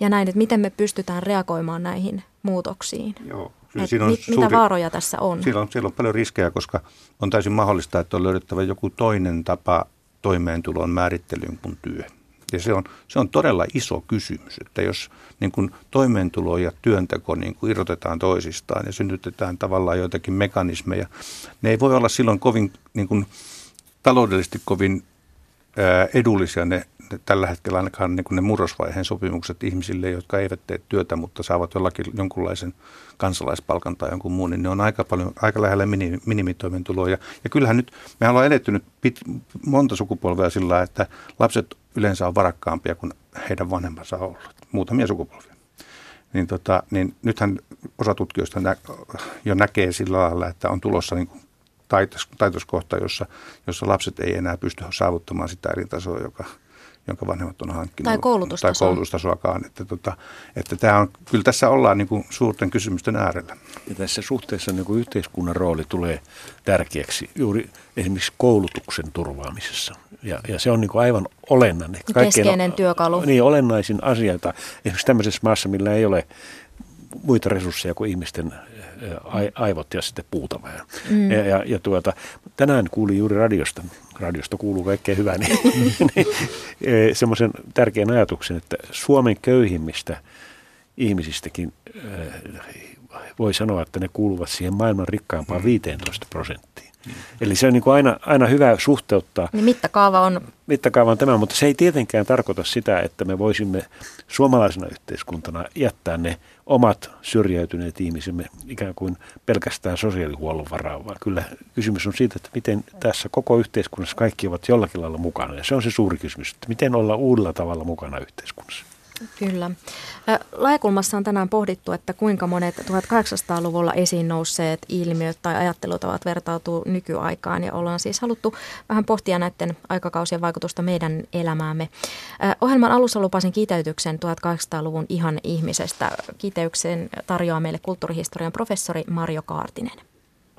ja näin, että miten me pystytään reagoimaan näihin muutoksiin? Joo. Et on mit, suuri, mitä vaaroja tässä on? Siellä, on? siellä on paljon riskejä, koska on täysin mahdollista, että on löydettävä joku toinen tapa toimeentulon määrittelyyn kuin työ. Ja se on, se on todella iso kysymys, että jos niin kuin toimeentulo ja työnteko niin kuin irrotetaan toisistaan ja synnytetään tavallaan joitakin mekanismeja, ne ei voi olla silloin kovin niin kuin, taloudellisesti kovin edullisia ne, ne tällä hetkellä ainakaan niin ne murrosvaiheen sopimukset ihmisille, jotka eivät tee työtä, mutta saavat jollakin jonkunlaisen kansalaispalkan tai jonkun muun, niin ne on aika paljon, aika lähellä minimi. Ja, ja kyllähän nyt, me ollaan eletty nyt pit, monta sukupolvea sillä, että lapset yleensä on varakkaampia kuin heidän vanhempansa on ollut, muutamia sukupolvia. Niin, tota, niin nythän osa tutkijoista nä, jo näkee sillä lailla, että on tulossa niin kuin taitos, taitoskohta, jossa, jossa lapset ei enää pysty saavuttamaan sitä eri tasoa, joka, jonka vanhemmat on hankkinut. Tai koulutustasoa. Tai koulutustasoakaan. Että, tota, että tämä on, kyllä tässä ollaan niin kuin suurten kysymysten äärellä. Ja tässä suhteessa niin kuin yhteiskunnan rooli tulee tärkeäksi juuri esimerkiksi koulutuksen turvaamisessa. Ja, ja se on niin kuin aivan olennainen. Keskeinen työkalu. Niin, olennaisin asioita. Esimerkiksi tämmöisessä maassa, millä ei ole muita resursseja kuin ihmisten aivot ja sitten puuta vähän. Mm. Ja, ja, ja tuota, tänään kuulin juuri radiosta, radiosta kuuluu kaikkea hyvää, niin, niin e, semmoisen tärkeän ajatuksen, että Suomen köyhimmistä ihmisistäkin voi sanoa, että ne kuuluvat siihen maailman rikkaampaan 15 prosenttiin. Eli se on niin kuin aina, aina hyvä suhteuttaa. Niin mittakaava on... Mittakaava on tämä, mutta se ei tietenkään tarkoita sitä, että me voisimme suomalaisena yhteiskuntana jättää ne omat syrjäytyneet ihmisemme ikään kuin pelkästään sosiaalihuollon varaan, vaan kyllä kysymys on siitä, että miten tässä koko yhteiskunnassa kaikki ovat jollakin lailla mukana. Ja se on se suuri kysymys, että miten olla uudella tavalla mukana yhteiskunnassa. Kyllä. Laekulmassa on tänään pohdittu, että kuinka monet 1800-luvulla esiin nousseet ilmiöt tai ajattelutavat vertautuu nykyaikaan ja ollaan siis haluttu vähän pohtia näiden aikakausien vaikutusta meidän elämäämme. Ohjelman alussa lupasin kiteytyksen 1800-luvun ihan ihmisestä. Kiteyyksen tarjoaa meille kulttuurihistorian professori Marjo Kaartinen.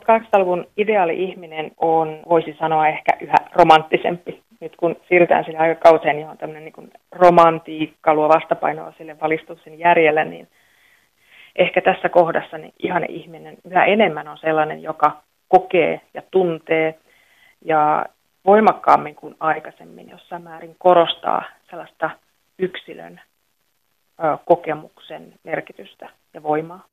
1800-luvun ideaali ihminen on, voisi sanoa, ehkä yhä romanttisempi nyt kun siirrytään sille aikakauseen, niin on tämmöinen niin romantiikka, luo vastapainoa sille valistuksen järjelle, niin ehkä tässä kohdassa niin ihan ihminen yhä enemmän on sellainen, joka kokee ja tuntee ja voimakkaammin kuin aikaisemmin jossain määrin korostaa sellaista yksilön kokemuksen merkitystä ja voimaa.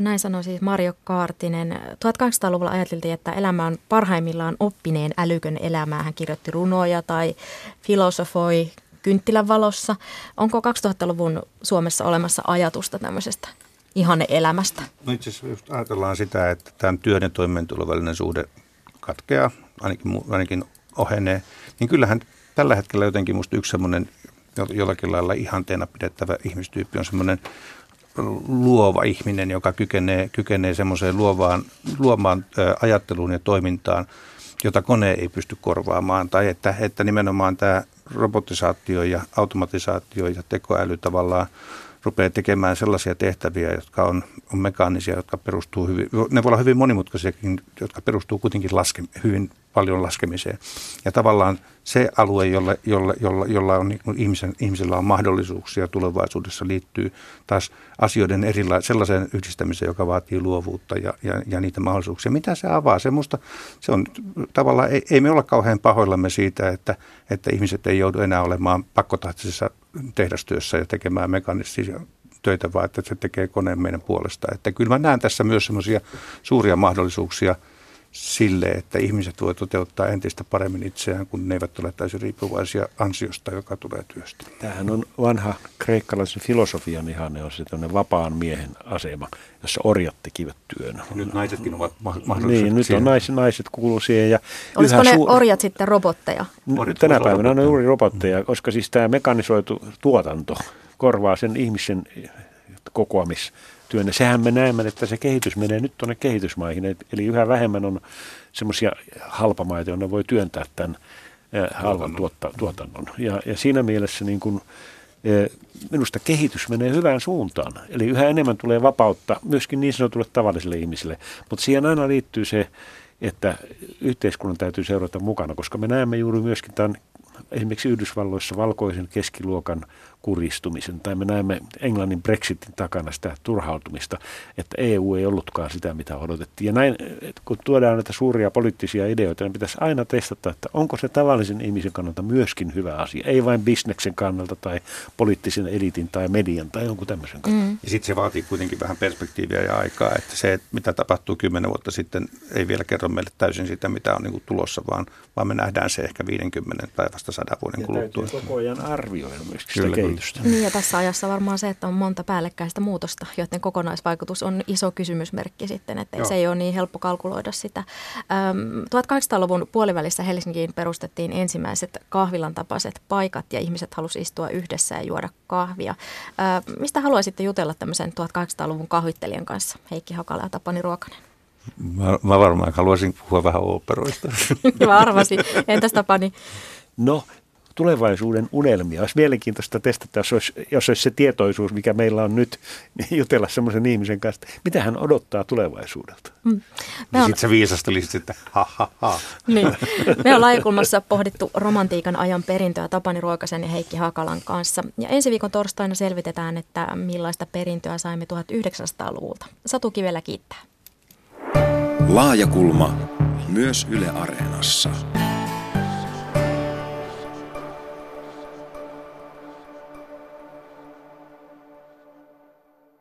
Näin sanoi siis Marjo Kaartinen. 1800-luvulla ajateltiin, että elämä on parhaimmillaan oppineen älykön elämää. Hän kirjoitti runoja tai filosofoi kynttilän valossa. Onko 2000-luvun Suomessa olemassa ajatusta tämmöisestä ihanne elämästä? No itse asiassa just ajatellaan sitä, että tämän työn ja toimeentulon välinen suhde katkeaa, ainakin, ainakin ohenee, niin kyllähän tällä hetkellä jotenkin musta yksi semmoinen jollakin lailla ihanteena pidettävä ihmistyyppi on semmoinen luova ihminen, joka kykenee, kykenee semmoiseen luovaan, luomaan ajatteluun ja toimintaan, jota kone ei pysty korvaamaan. Tai että, että nimenomaan tämä robotisaatio ja automatisaatio ja tekoäly tavallaan rupeaa tekemään sellaisia tehtäviä, jotka on, on mekaanisia, jotka perustuu hyvin, ne voi olla hyvin monimutkaisiakin, jotka perustuu kuitenkin laske, hyvin paljon laskemiseen. Ja tavallaan se alue, jolla, jolla, jolla, jolla on niin ihmisen, ihmisellä on mahdollisuuksia tulevaisuudessa liittyy taas asioiden erila- sellaiseen yhdistämiseen, joka vaatii luovuutta ja, ja, ja niitä mahdollisuuksia. Mitä se avaa? Se, musta, se on tavallaan, ei, ei me olla kauhean pahoillamme siitä, että, että ihmiset ei joudu enää olemaan pakkotahtisessa tehdastyössä ja tekemään mekanistisia töitä, vaan että se tekee koneen meidän puolesta. Että kyllä mä näen tässä myös semmoisia suuria mahdollisuuksia sille, että ihmiset voi toteuttaa entistä paremmin itseään, kun ne eivät ole täysin riippuvaisia ansiosta, joka tulee työstä. Tämähän on vanha kreikkalaisen filosofian ihanne, on se vapaan miehen asema, jossa orjat tekivät työn. Nyt naisetkin ovat mahdollisia. Niin, nyt on naiset, naiset kuuluu siihen. Ja Olisiko ne suur... orjat sitten robotteja? Orjat Tänä päivänä on juuri robotteja, koska siis tämä mekanisoitu tuotanto korvaa sen ihmisen kokoamis työnne. Sehän me näemme, että se kehitys menee nyt tuonne kehitysmaihin, eli yhä vähemmän on semmoisia halpamaita, joilla voi työntää tämän halvan tuotta, tuotannon. Ja, ja siinä mielessä niin kuin, minusta kehitys menee hyvään suuntaan. Eli yhä enemmän tulee vapautta myöskin niin sanotulle tavallisille ihmisille. Mutta siihen aina liittyy se, että yhteiskunnan täytyy seurata mukana, koska me näemme juuri myöskin tämän esimerkiksi Yhdysvalloissa valkoisen keskiluokan kuristumisen, tai me näemme Englannin Brexitin takana sitä turhautumista, että EU ei ollutkaan sitä, mitä odotettiin. Ja näin, kun tuodaan näitä suuria poliittisia ideoita, niin pitäisi aina testata, että onko se tavallisen ihmisen kannalta myöskin hyvä asia, ei vain bisneksen kannalta tai poliittisen elitin tai median tai jonkun tämmöisen kannalta. Mm. Ja sitten se vaatii kuitenkin vähän perspektiiviä ja aikaa, että se, mitä tapahtuu kymmenen vuotta sitten, ei vielä kerro meille täysin sitä, mitä on niin tulossa, vaan, vaan me nähdään se ehkä 50 tai vasta 100 vuoden ja kuluttua. koko ajan arvioida myöskin sitä kehitystä. Niin ja tässä ajassa varmaan se, että on monta päällekkäistä muutosta, joiden kokonaisvaikutus on iso kysymysmerkki sitten, että se ei ole niin helppo kalkuloida sitä. 1800-luvun puolivälissä Helsinkiin perustettiin ensimmäiset kahvilan tapaiset paikat ja ihmiset halusivat istua yhdessä ja juoda kahvia. Mistä haluaisitte jutella tämmöisen 1800-luvun kahvittelijan kanssa, Heikki Hakala ja Tapani Ruokanen? Mä, mä varmaan haluaisin puhua vähän operoista. mä arvasin. Entäs Tapani? No tulevaisuuden unelmia. Olisi mielenkiintoista testata, jos olisi, jos olisi se tietoisuus, mikä meillä on nyt, niin jutella semmoisen ihmisen kanssa, että mitä hän odottaa tulevaisuudelta. Mm. Niin on... Sitten se viisastelisit, että ha, ha, ha. Niin. Me on laajakulmassa pohdittu romantiikan ajan perintöä Tapani Ruokasen ja Heikki Hakalan kanssa. Ja ensi viikon torstaina selvitetään, että millaista perintöä saimme 1900-luvulta. Satu Kivelä kiittää. Laajakulma myös Yle Areenassa.